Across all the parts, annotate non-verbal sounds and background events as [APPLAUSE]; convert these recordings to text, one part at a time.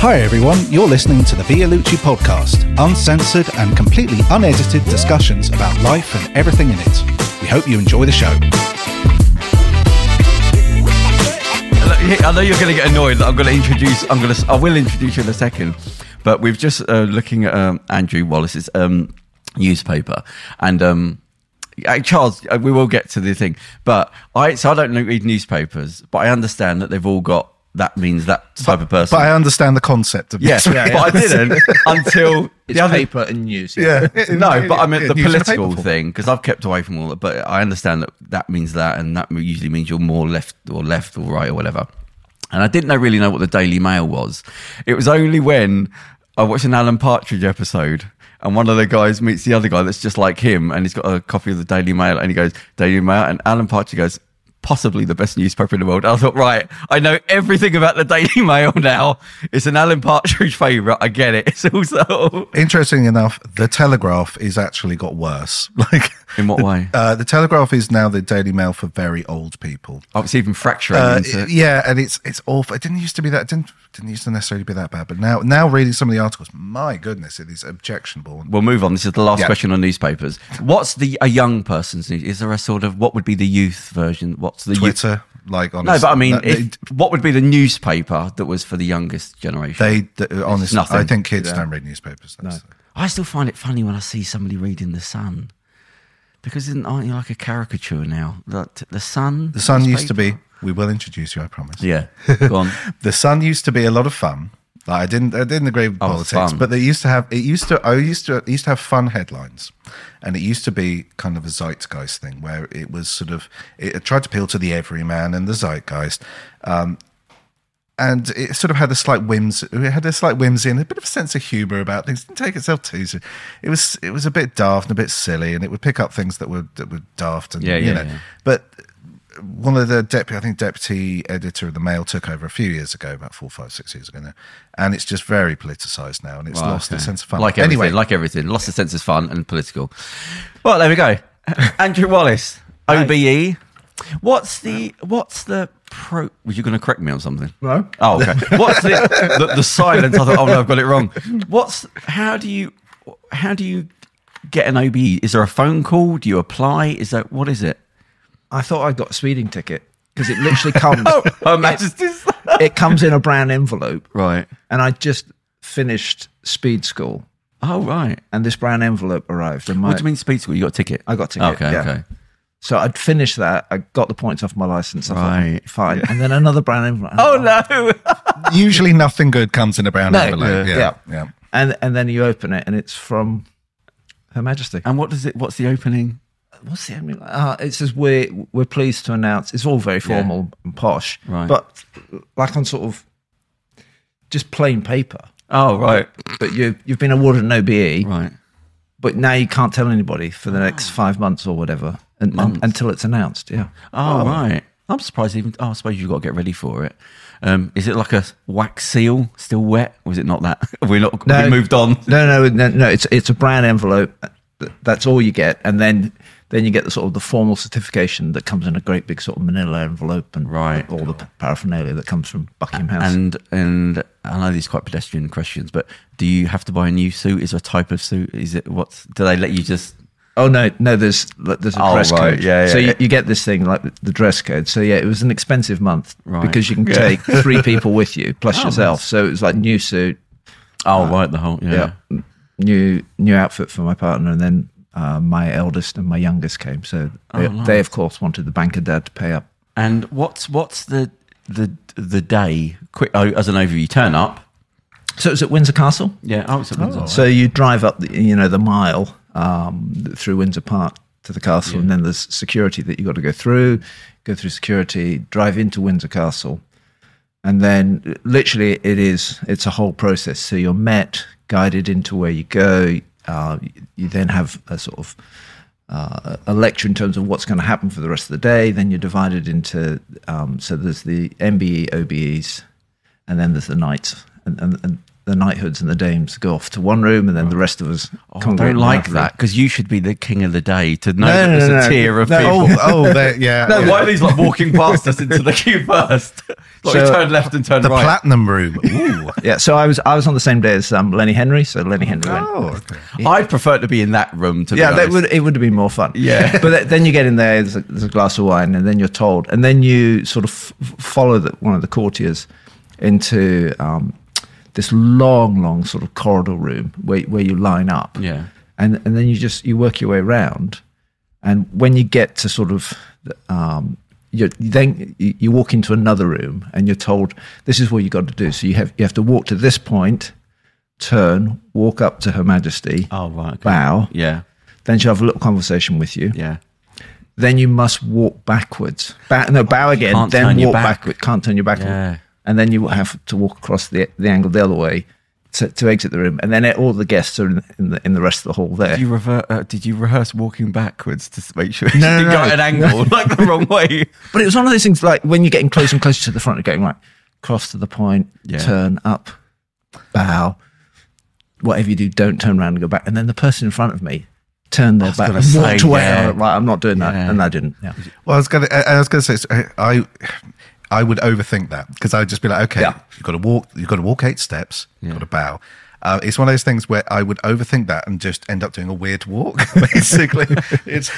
Hi everyone, you're listening to the Vialucci podcast, uncensored and completely unedited discussions about life and everything in it. We hope you enjoy the show. I know you're going to get annoyed that I'm going to introduce. I'm going to. I will introduce you in a second, but we've just uh, looking at um, Andrew Wallis's um, newspaper, and um, uh, Charles, uh, we will get to the thing. But I, so I don't read newspapers, but I understand that they've all got. That means that type of person. But I understand the concept of Yes, newspaper. but I didn't [LAUGHS] until It's the other. paper and news. Yeah. No, but I meant Yeah, the political thing because I've kept away from all that. But I understand that that means that, and that usually means you're more left or left or right or whatever. And I didn't know, really know what the Daily Mail was. It was only when I watched an Alan Partridge episode. And one of the guys meets the other guy that's just like him, and he's got a copy of the Daily Mail, and he goes, Daily Mail, and Alan Partridge goes, possibly the best newspaper in the world. [LAUGHS] I thought, right, I know everything about the Daily Mail now. It's an Alan Partridge favourite. I get it. [LAUGHS] It's also Interesting enough, the Telegraph is actually got worse. [LAUGHS] Like, in what way? uh, the Telegraph is now the Daily Mail for very old people. Oh, it's even fracturing Uh, yeah, and it's it's awful. It didn't used to be that. It didn't didn't used to necessarily be that bad, but now now reading some of the articles, my goodness, it is objectionable. We'll move on. This is the last Yeah. question on newspapers. What's the a young person's news? Is there a sort of what would be the youth version? What's the? Twitter, like No, but I mean, that- if, what would be the newspaper that was for the youngest generation? they, they honestly, nothing. I think kids don't read newspapers. That's- I still find it funny when I see somebody reading the Sun, because isn't aren't you like a caricature now? The, the Sun. The Sun used to be. We will introduce you, I promise. Yeah. Go on. [LAUGHS] The Sun used to be a lot of fun. Like, I didn't, I didn't agree with Oh, politics, fun. but they used to have. It used to. I used to. It used to have fun headlines, and it used to be kind of a zeitgeist thing where it was sort of. It tried to appeal to the everyman and the zeitgeist. Um, and it sort of had a slight whims. It had a slight whimsy and a bit of a sense of humour about things. It didn't take itself too. ser- It was it was a bit daft and a bit silly, and it would pick up things that were that were daft and Yeah, you yeah, know. yeah. But one of the deputy, I think deputy editor of the Mail took over a few years ago, about four, five, six years ago now, and it's just very politicised now, and it's Right, lost its sense of fun. Like everything, anyway, like everything, lost the sense of fun and political. Well, there we go. [LAUGHS] Andrew Wallis, OBE. What's the what's the pro? Were you going to correct me on something? No. Oh, okay. [LAUGHS] What's the, the the silence? I thought, oh no, I've got it wrong. What's how do you how do you get an OBE? Is there a phone call? Do you apply? Is that what is it? I thought I got a speeding ticket because it literally comes. [LAUGHS] Oh, Her Majesty's. [LAUGHS] it comes in a brown envelope, right. and I just finished speed school, Oh right. and this brown envelope arrived. And my, What do you mean speed school? You got a ticket? I got a ticket, Okay. yeah. Okay. So I'd finished that. I got the points off my license. I Right. thought, fine. And then another brown envelope. Oh no. [LAUGHS] usually nothing good comes in a brown No, envelope. yeah, Yeah, yeah. yeah. And and then you open it, and it's from Her Majesty. and what does it? What's the opening? What's the mean, uh, it says we're we're pleased to announce. It's all very formal and posh, Right. But like on sort of just plain paper. Oh right. But you you've been awarded an OBE, Right. but now you can't tell anybody for the next five months or whatever, and, until it's announced. Yeah. Oh, right. I'm surprised even. Oh, I suppose you've got to get ready for it. Um, is it like a wax seal, still wet, or is it not that? [LAUGHS] Have we not No. we moved on? No, no, no, no. It's it's a brown envelope. That's all you get, and then then you get the sort of the formal certification that comes in a great big sort of Manila envelope, and Right. all the paraphernalia that comes from Buckingham House. And and I know these are quite pedestrian questions, but do you have to buy a new suit? Is there a type of suit? Is it what's? Do they let you just? oh no, no, there's there's a Oh, dress right. code. Yeah, yeah, so. You, you get this thing like the- the dress code. So yeah, it was an expensive month Right. because you can Yeah. take three [LAUGHS] people with you plus Oh, yourself. nice. So it was like new suit, Oh, uh, right, the whole yeah. yeah, new new outfit for my partner, and then uh, my eldest and my youngest came. So they, Oh, nice. they of course wanted the banker dad to pay up. And what's what's the the the day? Quick oh, as an overview, turn up. So it was at Windsor Castle. Yeah. Oh, it's at Windsor. So you drive up, the, you know, the mile um, through Windsor Park to the castle, and then there's security that you got to go through. Go through security, drive into Windsor Castle, and then literally it is it's a whole process. So you're met, guided into where you go. Uh, you then have a sort of uh, a lecture in terms of what's going to happen for the rest of the day. Then you're divided into um, so there's the MBE, OBEs, and then there's the knights, and, and, and the knighthoods and the dames go off to one room, and then the rest of us Oh, don't like another that because you should be the king of the day to know No, that no, there's no, a no. tier of No, people. Oh, oh, [LAUGHS] yeah. No, yeah. why are these like walking past us into the queue first? [LAUGHS] Like we So- turn left and turn the right. platinum room. [LAUGHS] Ooh. Yeah, so I was I was on the same day as um, Lenny Henry, so Lenny Henry went. oh, okay. I'd prefer to be in that room. To Yeah, be that would it would have been more fun. Yeah. but then you get in there, there's a, there's a glass of wine, and then you're told, and then you sort of f- follow the, one of the courtiers into um, this long, long sort of corridor room where where you line up. Yeah. and and then you just you work your way around, and when you get to sort of um, you then you walk into another room and you're told this is what you got to do. So you have you have to walk to this point, turn, walk up to Her Majesty, Oh right. okay. bow. Yeah. Then she'll have a little conversation with you. Yeah. Then you must walk backwards. Ba- no, bow again. Can't then walk back. backward. Can't turn your back. Yeah. And then you have to walk across the the angle the other way to, to exit the room. And then all the guests are in, in the in the rest of the hall there. Did you revert? Uh, did you rehearse walking backwards to make sure [LAUGHS] you No, no, didn't go no. at an angle like the wrong [LAUGHS] way? But it was one of those things like when you're getting closer and closer to the front, you're going right, cross to the point, Yeah. turn up, bow. Whatever you do, don't turn around and go back. And then the person in front of me turned their back gonna and walked away. yeah. I was like, I'm not doing that, Yeah. and I didn't. Yeah. Well, I was gonna. I I was gonna say. so, I, I would overthink that because I'd just be like, okay, Yeah. you've got to walk. You've got to walk eight steps. You've got to bow. Uh, it's one of those things where I would overthink that and just end up doing a weird walk. [LAUGHS] Basically, [LAUGHS] it's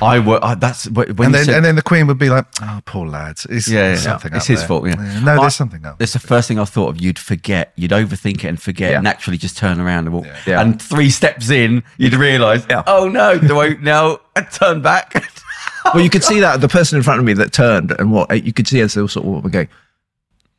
I were. I, that's when and then said, and then the Queen would be like, "Oh, poor lads, it's, Yeah, yeah, there's yeah. something. It's his there." fault, yeah. No, I- there's something up. It's the first thing I thought of. You'd forget. You'd overthink it and forget. Yeah. Naturally, just turn around and walk. Yeah. And three steps in, you'd realise. Yeah. Oh no! Do I now I turn back? [LAUGHS] Well, you could see that the person in front of me that turned and what you could see as they were sort of going,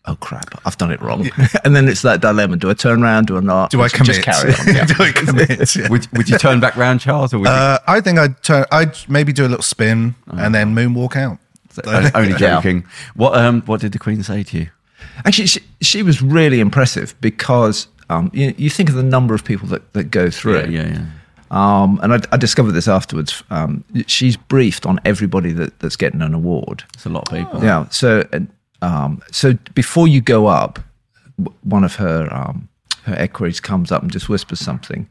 "Oh crap, I've done it wrong." and then it's that dilemma: do I turn around? Do I not? Do I commit? Just carry on. Yeah. [LAUGHS] Do I commit? Yeah. [LAUGHS] would Would you turn back round, Charles, or would you? Uh, I think I'd turn. I'd maybe do a little spin and then moonwalk out. o- only Yeah. joking. What um What did the Queen say to you? Actually, she, she was really impressive because um, you, you think of the number of people that, that go through. Yeah, yeah, yeah. Um, and I, I discovered this afterwards. Um, she's briefed on everybody that, that's getting an award. It's a lot of people. Yeah. So, um, so before you go up, one of her um, her equerries comes up and just whispers something,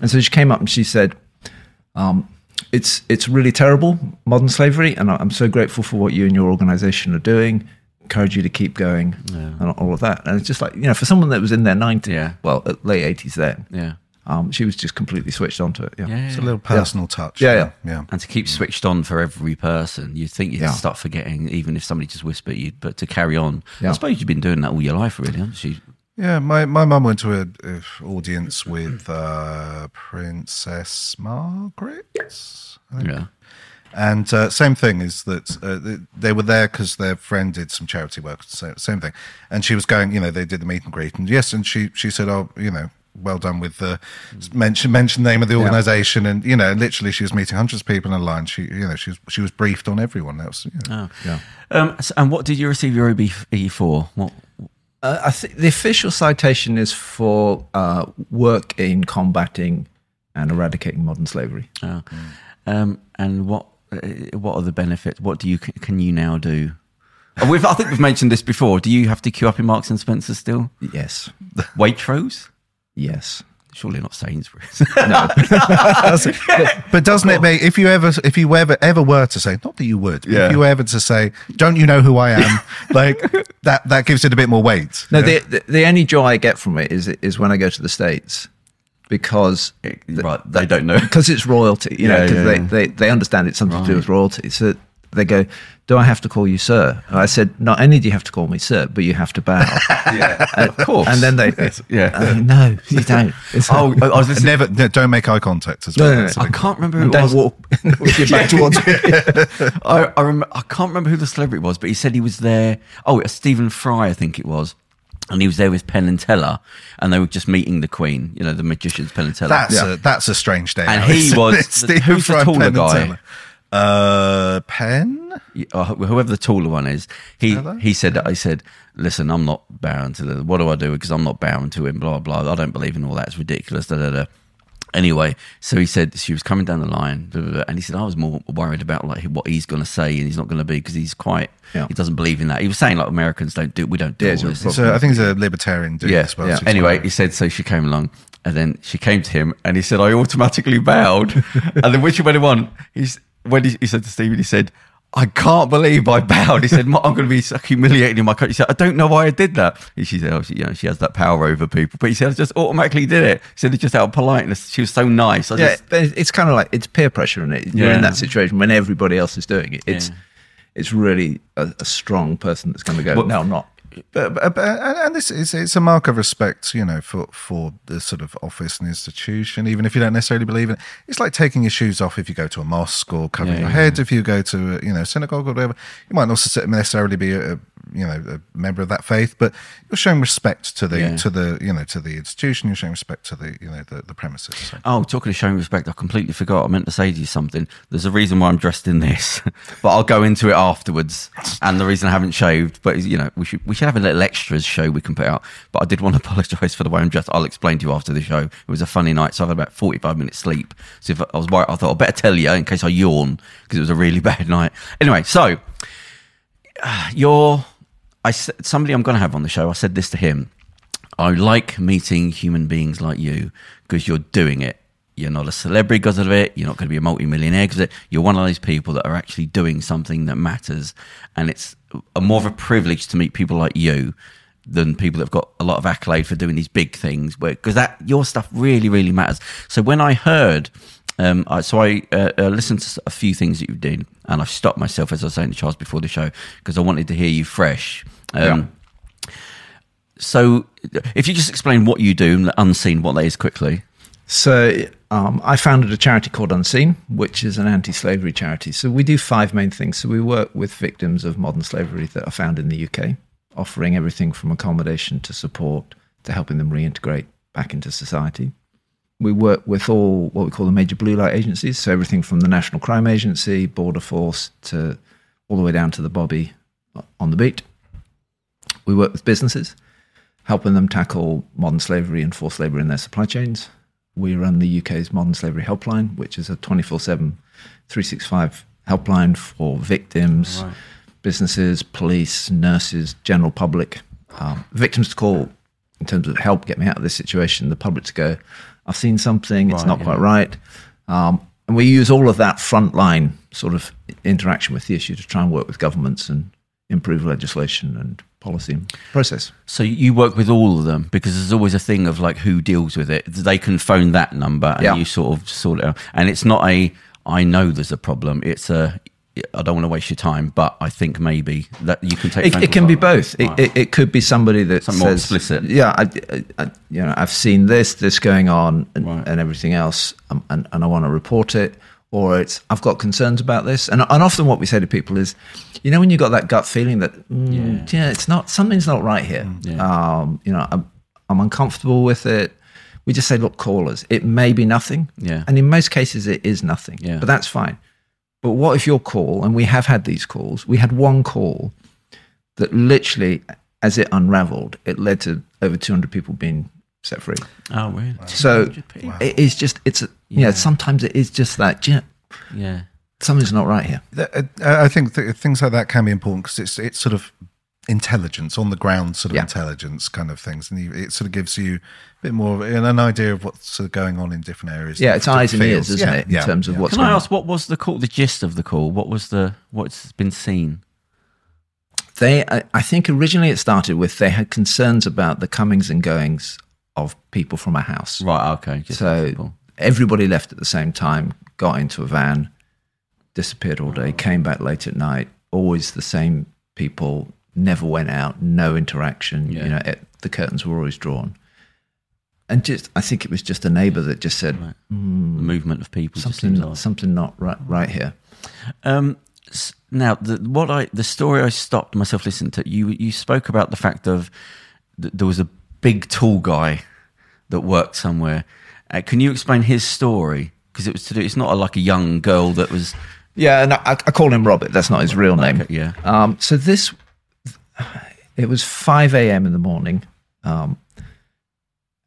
and so she came up and she said, um, "It's it's really terrible modern slavery, and I'm so grateful for what you and your organisation are doing. Encourage you to keep going, and all of that. And it's just like you know, for someone that was in their 90s, Yeah. well, late 80s then, Yeah. Um, she was just completely switched onto it. Yeah. Yeah. It's a little personal touch. Yeah, yeah. yeah. And to keep switched on for every person, you'd think you'd Yeah. start forgetting, even if somebody just whispered you. But to carry on, I suppose you've been doing that all your life, really, haven't you? Yeah, my my mum went to an audience with uh, Princess Margaret. I. Yeah. And uh, same thing is that uh, they- they were there because their friend did some charity work. So, same thing. And she was going, you know, they did the meet and greet, and yes, and she she said, oh, you know, well done with the mention mention the name of the organisation, and you know, literally she was meeting hundreds of people in a line. She you know she was she was briefed on everyone. That was you know, Oh. Yeah. Um, so- and what did you receive your OBE for? What? Uh, I think the official citation is for uh, work in combating and eradicating modern slavery. Oh. Um, and what? uh, What are the benefits? What do you can you now do? Oh, We've, I think we've mentioned this before. Do you have to queue up in Marks and Spencer still? Yes, Waitrose? Yes. Surely not Sainsbury's. [LAUGHS] No. [LAUGHS] but doesn't it make if you ever if you ever ever were to say not that you would, but Yeah. if you ever to say, don't you know who I am? [LAUGHS] like that that gives it a bit more weight. No, the, the the only joy I get from it is is when I go to the states because right, they don't know. because it's royalty, you know, Yeah, 'cause yeah, they, yeah. they they understand it's something to do with royalty. So they go, "Do I have to call you sir?" And I said, "Not only do you have to call me sir, but you have to bow." [LAUGHS] yeah, of course. and then they, [LAUGHS] yeah. uh, "No, you don't." It's oh, I was And listening. never no, don't make eye contact as well. no, no. A I can't remember who and it don't was. walk [LAUGHS] back towards. I, I, rem- I can't remember who the celebrity was, but he said he was there. Oh, it was Stephen Fry, I think it was. And he was there with Penn and Teller, and they were just meeting the Queen, you know, the magicians, Penn and Teller. That's Yeah. a that's a strange day. And he was- the- Stephen who's the Fry, taller Penn and guy? Uh, Penn. whoever the taller one is, he he said, I said, listen, I'm not bowing to the. What do I do? Because I'm not bowing to him. Blah blah. I don't believe in all that. It's ridiculous. Da da da. Anyway, so he said she was coming down the line, blah, blah, blah, and he said I was more worried about like what he's going to say and he's not going to be because he's quite Yeah. he doesn't believe in that. He was saying like Americans don't do we don't do Yeah, all this. So I think he's a libertarian dude Yeah, well. yeah. so Anyway, he said so. She came along, and then she came to him, and he said, "I automatically bowed." [LAUGHS] and then when she went on, he's when he, he said to Stephen, he said, "I can't believe I bowed." He said, "I'm going to be so humiliated in my country." He said, "I don't know why I did that." And she said, "Oh, she, you know, she has that power over people." But he said, "I just automatically did it." He said, "It's just out of politeness." She was so nice. I Yeah, just, it's kind of like it's peer pressure, and it? You're Yeah. in that situation when everybody else is doing it. It's Yeah. it's really a, a strong person that's going to go. Well- no, I'm not. But, but, and, and this is it's a mark of respect, you know, for for the sort of office and institution, even if you don't necessarily believe in it. It's like taking your shoes off if you go to a mosque or covering Yeah, your yeah, head if you go to a, you know synagogue or whatever. You might not necessarily be a you know a member of that faith, but you're showing respect to the Yeah. to the you know to the institution. You're showing respect to the you know the, the premises. So. Oh, talking of showing respect, I completely forgot. I meant to say to you something. There's a reason why I'm dressed in this, [LAUGHS] but I'll go into it afterwards. And the reason I haven't shaved, but you know, we should we should have a little extras show we can put out. But I did want to [LAUGHS] apologise for the way I'm dressed. I'll explain to you after the show. It was a funny night, so I've had about 45 minutes sleep. So if I was worried, I thought I better tell you in case I yawn because it was a really [LAUGHS] bad night. Anyway, so [SIGHS] uh, you're I somebody I'm going to have on the show. I said this to him. I like meeting human beings like you because you're doing it. You're not a celebrity because of it. You're not going to be a multimillionaire because it. You're one of those people that are actually doing something that matters. And it's a more of a privilege to meet people like you than people that have got a lot of accolade for doing these big things because that your stuff really, really matters. So when I heard, um, I, so I uh, uh, listened to a few things that you did and I stopped myself, as I was saying to Charles before the show, because I wanted to hear you fresh. Um, so, if you just explain what you do, and unseen, what that is quickly. So um, I founded a charity called Unseen, which is an anti-slavery charity. So we do five main things. So we work with victims of modern slavery that are found in the UK, offering everything from accommodation to support to helping them reintegrate back into society. We work with all what we call the major blue light agencies, so everything from the National Crime Agency, Border Force, to all the way down to the Bobby on the beat. We work with businesses, helping them tackle modern slavery and forced labor in their supply chains. We run the UK's Modern Slavery Helpline, which is a 24 7, 365 helpline for victims, Right. businesses, police, nurses, general public. Um, victims to call in terms of help, get me out of this situation. The public to go, I've seen something, it's Right, not yeah. quite right. Um, and we use all of that frontline sort of interaction with the issue to try and work with governments and improve legislation and policy and process. So you work with all of them because there's always a thing of like who deals with it. They can phone that number and Yeah. you sort of sort it out. And it's not a I know there's a problem. It's a I don't want to waste your time, but I think maybe that you can take. It, it can be both. It, it, it could be somebody that Something more says, explicit. Yeah, I, I, you know, I've seen this, this going on, and, Right. and everything else, um, and, and I want to report it. Or it's I've got concerns about this, and and often what we say to people is, you know, when you got that gut feeling that mm, yeah. it's not something's not right here. Yeah. Um, you know, I'm, I'm uncomfortable with it. We just say, look, call us. It may be nothing, Yeah. and in most cases, it is nothing. Yeah. But that's fine. But what if your call, and we have had these calls, we had one call that literally, as it unraveled, it led to over 200 people being set free. Oh, really? So 200 it is just, it's, a, yeah. Yeah. sometimes it is just that, you know, Yeah. something's not right here. Uh, I think th- things like that can be important because it's it's sort of intelligence on the ground, sort of Yeah. intelligence kind of things, and you, it sort of gives you a bit more of an, an idea of what's sort of going on in different areas. Yeah, it's different eyes and ears, isn't Yeah, it, in yeah, terms of yeah. what's Can I going on. ask what was the call? The gist of the call? What was the what's been seen? They, I, I think originally it started with they had concerns about the comings and goings of people from a house. Right. Okay. Just So everybody left at the same time, got into a van, disappeared all day, came back late at night. Always the same people, never went out, no interaction. Yeah. You know, it, the curtains were always drawn. And just, I think it was just a neighbour that just said Right. "Hmm, the movement of people something, seems something not right, right here. Um, now, the, what I the story I stopped myself listening to you. You spoke about the fact of th- there was a big tall guy that worked somewhere. Uh, can you explain his story? Because it was to do. It's not a, like a young girl that was. Yeah, and I, I call him Robert. That's not his real name. Okay, yeah. Um, so this, it was 5 a.m. in the morning. Um,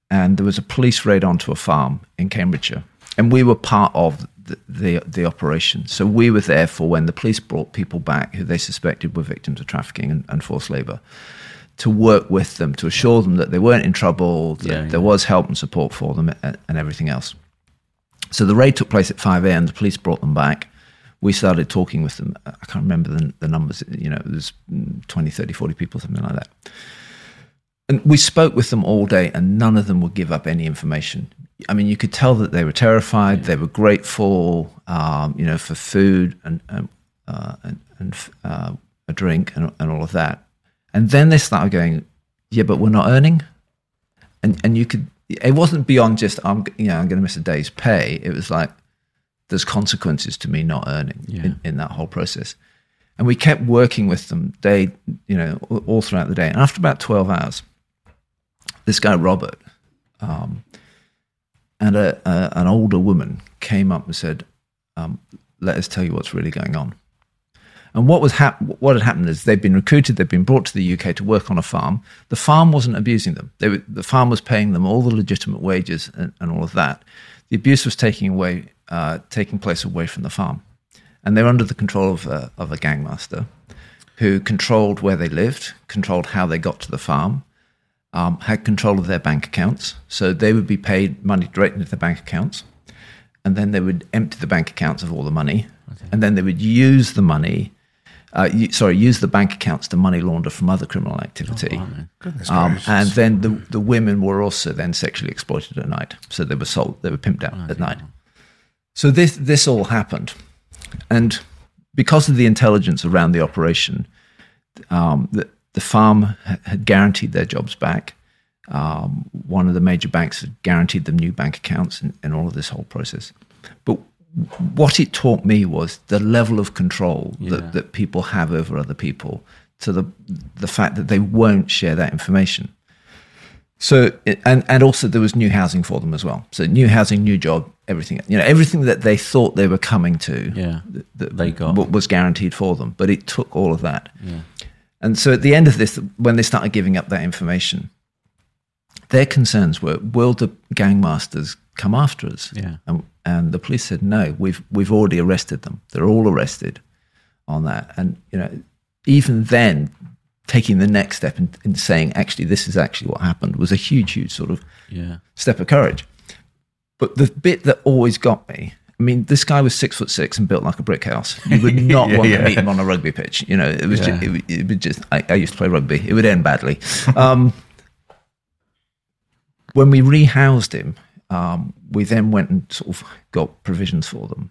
and there was a police raid onto a farm in Cambridgeshire, and we were part of the, the, the operation. So we were there for when the police brought people back who they suspected were victims of trafficking and, and forced labour, to work with them to assure them that they weren't in trouble, that Yeah, yeah. there was help and support for them, and, and everything else. So the raid took place at 5 a.m. The police brought them back. We started talking with them. I can't remember the, the numbers. You know, it was mm, 20, 30, 40 people, something like that. And we spoke with them all day, and none of them would give up any information. I mean, you could tell that they were terrified. They were grateful, um, you know, for food and and, uh, and, and uh, a drink and, and all of that. And then they started going, "Yeah, but we're not earning." And and you could. It wasn't beyond just I'm you know I'm going to miss a day's pay. It was like there's consequences to me not earning Yeah. in, in that whole process. And we kept working with them day, you know, all- throughout the day. And after about 12 hours, this guy, Robert, um, and a, a, an older woman came up and said, um, let us tell you what's really going on. And what was hap- what had happened is they'd been recruited, they'd been brought to the UK to work on a farm. The farm wasn't abusing them. Were, the farm was paying them all the legitimate wages and, and all of that. The abuse was taking away, uh, taking place away from the farm, and they were under the control of a, of a gangmaster who controlled where they lived, controlled how they got to the farm, um, had control of their bank accounts. So they would be paid money directly into their bank accounts, and then they would empty the bank accounts of all the money, and then they would use the money. Uh, sorry, use the bank accounts to money launder from other criminal activity. Goodness Um, and then the, the women were also then sexually exploited at night. So they were sold, they were pimped out at night. So this this all happened, and because of the intelligence around the operation, um, the, the farm had guaranteed their jobs back. Um, one of the major banks had guaranteed them new bank accounts and, and all of this whole process. But what it taught me was the level of control Yeah. that, that people have over other people, to the the fact that they won't share that information. So and and also there was new housing for them as well. So new housing, new job, everything you know, everything that they thought they were coming to, Yeah. th- that They got. wa- was guaranteed for them. But it took all of that. Yeah. And so at the end of this, when they started giving up that information, their concerns were, will the gangmasters come after us? Yeah. And, and the police said, no, we've, we've already arrested them. They're all arrested on that. And, you know, even then, taking the next step and, and saying, actually, this is actually what happened was a huge, huge sort of Yeah. step of courage. But the bit that always got me, I mean, this guy was six foot six and built like a brick house. You would [LAUGHS] not Yeah, want yeah. to meet him on a rugby pitch. You know, it was yeah. just, it, it would just I, I used to play rugby. It would end badly. Um, [LAUGHS] when we rehoused him, um, we then went and sort of got provisions for them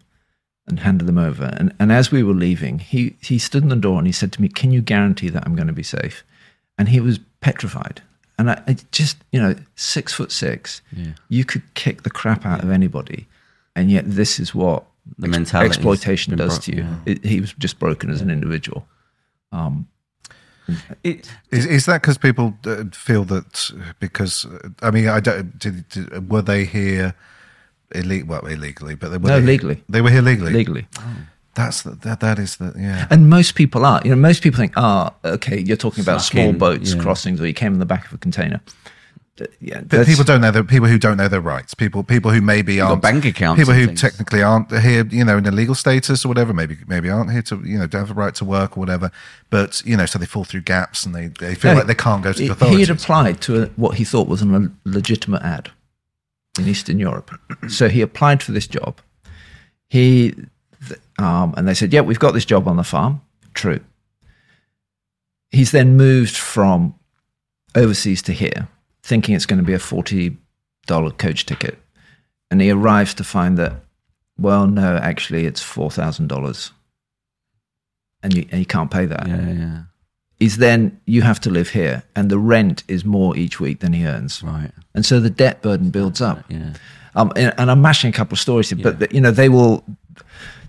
and handed them over. And, and as we were leaving, he, he stood in the door and he said to me, Can you guarantee that I'm going to be safe? And he was petrified. And I, I just, you know, six foot six, Yeah. you could kick the crap out of anybody. And yet, this is what The mentality's exploitation does bro- to you. yeah. It, he was just broken as an individual. Um, It, Is, is that because people uh, feel that because uh, I mean I don't did, did, were they here illegal well illegally but they were No, they- legally. they were here legally legally. That's the, that that is the yeah And most people are. You know, most people think, ah, okay, you're talking about Snuck small boats yeah. crossings, or you came in the back of a container. Th- Yeah, but people don't know the people who don't know their rights people people who maybe aren't bank accounts people who things. technically aren't here you know in a legal status or whatever maybe maybe aren't here to you know don't have a right to work or whatever but you know so they fall through gaps and they, they feel No, like they can't go to he- the authorities He had applied to a, what he thought was a legitimate ad in Eastern Europe. so he applied for this job. He th- um, and they said, "Yeah, we've got this job on the farm." True. He's then moved from overseas to here, thinking it's going to be a forty dollar coach ticket, and he arrives to find that, well, no, actually, it's four thousand dollars, and you and you can't pay that yeah, yeah. is then you have to live here and the rent is more each week than he earns Right. and so the debt burden builds up Yeah. um, and, and i'm mashing a couple of stories here but the, you know they will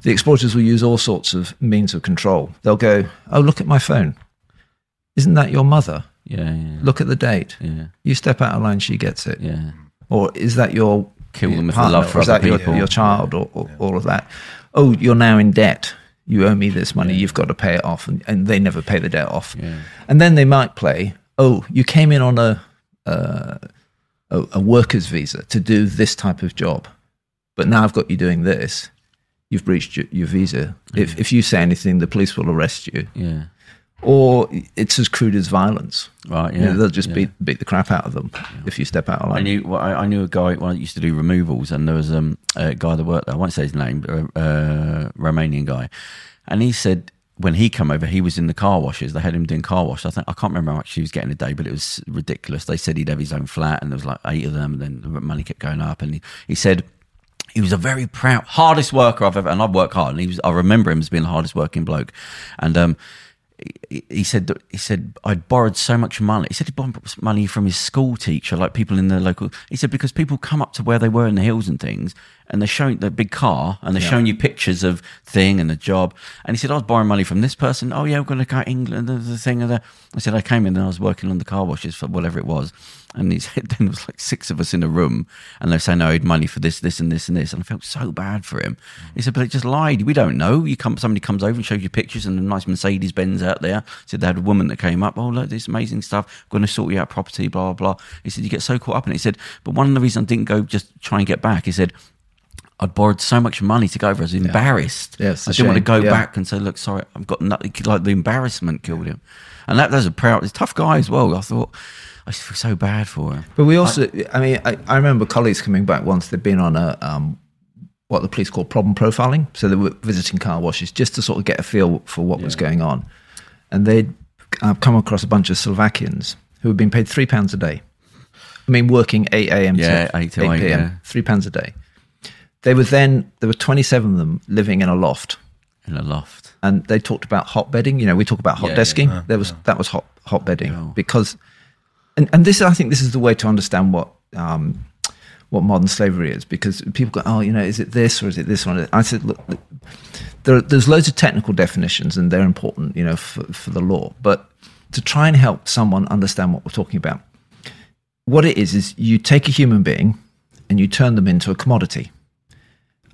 the exploiters will use all sorts of means of control they'll go oh look at my phone isn't that your mother Yeah. Yeah. look at the date Yeah. you step out of line she gets it Yeah. or is that your Kill them with the love for Or is other that your, people. your child or, or all of that oh you're now in debt you owe me this money you've got to pay it off and, and they never pay the debt off Yeah. and then they might play oh you came in on a uh, a, a worker's visa to do this type of job, but now I've got you doing this. You've breached your, your visa. If if you say anything, the police will arrest you. Yeah. Or it's as crude as violence. Right. You Yeah. know, they'll just yeah. beat beat the crap out of them if you step out of I line. knew well, I, I knew a guy when I used to do removals, and there was um, a guy that worked there. I won't say his name, but a uh, Romanian guy, and he said when he come over, he was in the car washes. They had him doing car wash. I think I can't remember how much he was getting a day, but it was ridiculous. They said he'd have his own flat, and there was like eight of them, and then the money kept going up. And he, he said he was a very proud, hardest worker I've ever, and I've worked hard. And he was, I remember him as being the hardest working bloke. And um, he, he said, that- he said I'd borrowed so much money. He said he borrowed money from his school teacher, like people in the local. He said because people come up to where they were in the hills and things, and they're showing the big car, and they're showing you pictures of thing and the job. And he said I was borrowing money from this person. Oh yeah, we're going to go to England. The, the thing. And the, I said I came in and I was working on the car washes for whatever it was. And he said [LAUGHS] then there was like six of us in a room, and they're saying "Oh, I owed money for this, this, and this, and this. And I felt so bad for him. He said, but it just lied. We don't know. You come, somebody comes over and shows you pictures and a nice Mercedes Benz out there. Said they had a woman that came up. Oh, look, this amazing stuff. I'm Going to sort you out property, blah blah blah. He said you get so caught up in it. He said, but one of the reasons I didn't go just try and get back. He said. I'd borrowed so much money to go over. I was embarrassed. Yeah, a I didn't want to go Yeah. back and say, "Look, sorry, I've got nothing." Like the embarrassment killed him, and that was a proud, he's a tough guy as well. I thought I just feel so bad for him. But we also, I, mean, I, I remember colleagues coming back once. They'd been on a um, what the police call problem profiling. So they were visiting car washes just to sort of get a feel for what was going on, and they'd uh, come across a bunch of Slovakians who had been paid three pounds a day. I mean, working eight a.m. Yeah, to 8 till 8, p.m. yeah. Three pounds a day. They were then there were twenty-seven of them living in a loft in a loft. and they talked about hot bedding. You know, we talk about hot Yeah, desking. yeah, there was that was hot hot bedding Yeah. because, and and this I think this is the way to understand what um, what modern slavery is because people go, oh, you know, is it this or is it this one? I said, look, there, there's loads of technical definitions and they're important, you know, for, for the law, but to try and help someone understand what we're talking about, what it is is you take a human being and you turn them into a commodity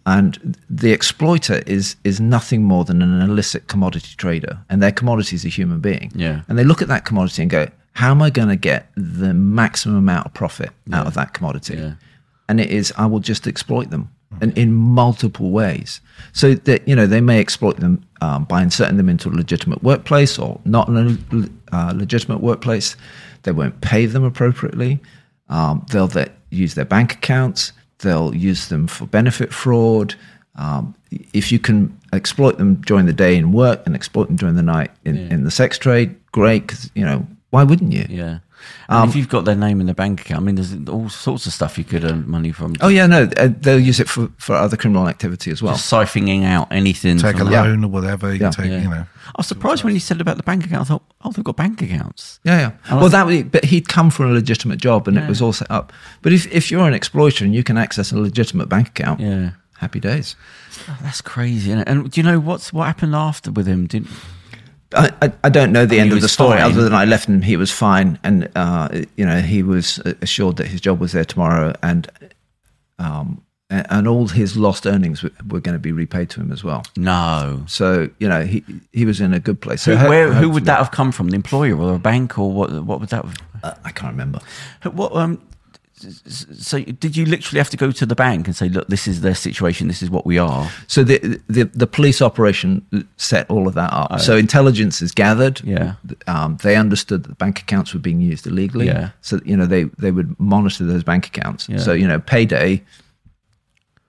and the exploiter is is nothing more than an illicit commodity trader and their commodity is a human being Yeah. and they look at that commodity and go how am i going to get the maximum amount of profit out of that commodity? Yeah. and it is i will just exploit them and in multiple ways. So that you know they may exploit them um, by inserting them into a legitimate workplace or not in a uh, legitimate workplace. They won't pay them appropriately. Um, they'll th- use their bank accounts. They'll use them for benefit fraud. Um, if you can exploit them during the day in work and exploit them during the night in, in the sex trade great because you know why wouldn't you Yeah. And if you've got their name in the bank account, I mean, there's all sorts of stuff you could earn money from. oh yeah no uh, they'll use it for, for other criminal activity as well Just siphoning out anything. Take a from that. loan or whatever. You Yeah. take, Yeah. you know. I was surprised when you said about the bank account. I thought, oh, they've got bank accounts. Yeah, yeah. well, that would, but he'd come from a legitimate job and it was all set up. But if, if you're an exploiter and you can access a legitimate bank account, Yeah. happy days. Oh, that's crazy. Isn't it? And do you know what's what happened after with him? Did I, I, I don't know the he end of the story fine. other than I left him. He was fine, and uh, you know he was assured that his job was there tomorrow, and um, and and all his lost earnings were, were going to be repaid to him as well. no? So you know he he was in a good place. So Who, where, who would that have come from? The employer or a bank or what? What would that? Have, Uh, I can't remember. what? Um. So did you literally have to go to the bank and say, "Look, this is their situation. This is what we are." So the, the the police operation set all of that up. so intelligence is gathered. Yeah. Um, they understood that bank accounts were being used illegally. Yeah. So you know they they would monitor those bank accounts. Yeah. So you know payday,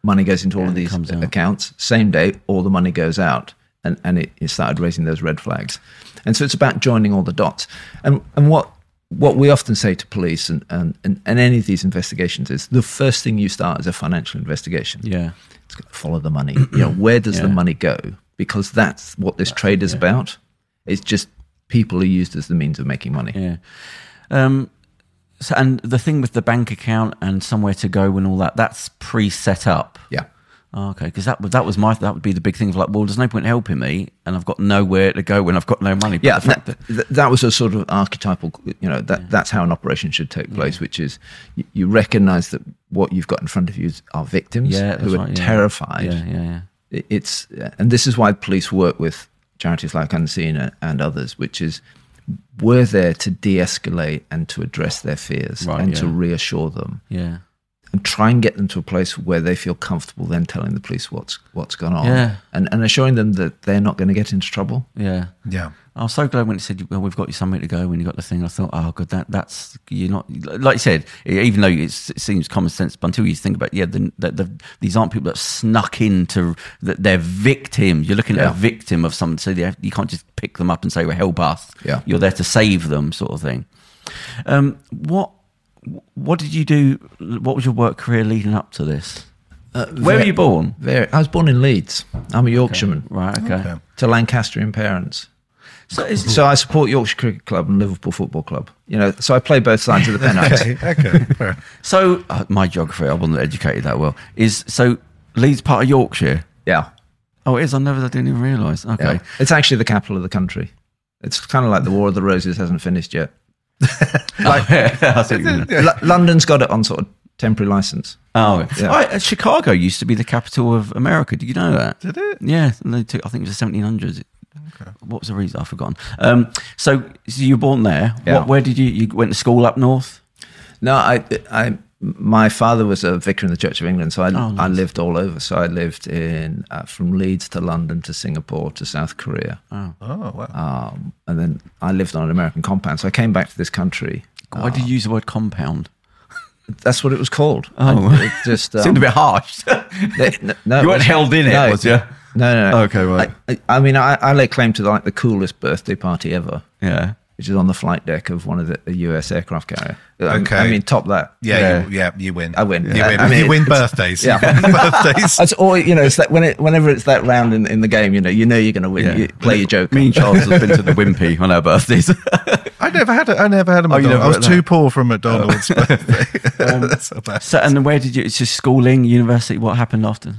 money goes into all of these comes out. accounts. Same day, all the money goes out, and and it, it started raising those red flags. And so it's about joining all the dots. And and what what we often say to police and, and, and, and any of these investigations is the first thing you start is a financial investigation Yeah. it's got to follow the money. You know, where does the money go? Because that's what this trade is about. It's just people are used as the means of making money. Yeah. Um. So, and the thing with the bank account and somewhere to go and all that, that's pre-set up. Yeah. Oh, okay, because that would that was my that would be the big thing of like, well, there's no point helping me, and I've got nowhere to go when I've got no money. But Yeah, that, that, that was a sort of archetypal, you know, that, that's how an operation should take place, which is you, you recognize that what you've got in front of you are victims yeah, who are right, yeah. terrified. Yeah, yeah, yeah. It- It's, and this is why police work with charities like Unseen and- and others, which is we're there to de-escalate and to address their fears Right, and to reassure them Yeah. And try and get them to a place where they feel comfortable then telling the police what's what's gone on Yeah. and, and assuring them that they're not going to get into trouble Yeah. Yeah. I was so glad when it said, "Well, we've got you somewhere to go." When you got the thing, I thought, "Oh, good, that that's you're not like you said." Even though it's, it seems common sense, but until you think about, it, yeah, the, the, the, these aren't people that snuck into that they're victims. You're looking at a victim of something, so you, have, you can't just pick them up and say, "Well, help us." Yeah. you're there to save them, sort of thing. Um, what what did you do? What was your work career leading up to this? Uh, Where were you born? very, I was born in Leeds I'm a Yorkshireman Right. Okay. Okay. to Lancastrian parents So, is, so I support Yorkshire Cricket Club and Liverpool Football Club you know so I play both sides of the [LAUGHS] Pennines Okay. Okay. So uh, my geography, I wasn't educated that well. Is so Leeds part of Yorkshire? yeah Oh, it is. I never. I didn't even realise. Okay. Yeah. It's actually the capital of the country. It's kind of like the War of the Roses hasn't finished yet. [LAUGHS] Like, [LAUGHS] I see what you mean. [LAUGHS] L- London's got it on sort of temporary license. Oh, Yeah. I- uh, Chicago used to be the capital of America. Did you know that? Did it? Yeah, they took, I think it was the 1700s. Okay. What was the reason? I've forgotten. Um, so, so you were born there. Yeah. What, where did you? You went to school up north. No, I, I, my father was a vicar in the Church of England, so I, Oh, nice. I lived all over. So I lived in uh, from Leeds to London to Singapore to South Korea, Oh, Oh wow. um, and then I lived on an American compound. So I came back to this country. why did you use the word compound? That's what it was called. Oh. I- it just [LAUGHS] um, Seemed a bit harsh. [LAUGHS] they- n- no, you weren't held in it, no, was you? No, no, no. Okay, right. I, I, I mean, I, I lay claim to like the coolest birthday party ever. Yeah. Which is on the flight deck of one of the a US aircraft carrier. Um, Okay. I mean, top that. Yeah, Yeah. You, yeah, you win. I win. You win. I [LAUGHS] mean, you win birthdays. Yeah. You win [LAUGHS] birthdays. That's all. You know, it's that when it, whenever it's that round in, in the game, you know, you know you're going to win. Yeah. You play your joke. Me and Charles have been to the [LAUGHS] Wimpy on our birthdays. I never had a. I never had a Oh, McDonald's. never I was had too poor for a McDonald's birthday. Um, That's so bad. so, and where did you? It's just schooling, university. What happened after?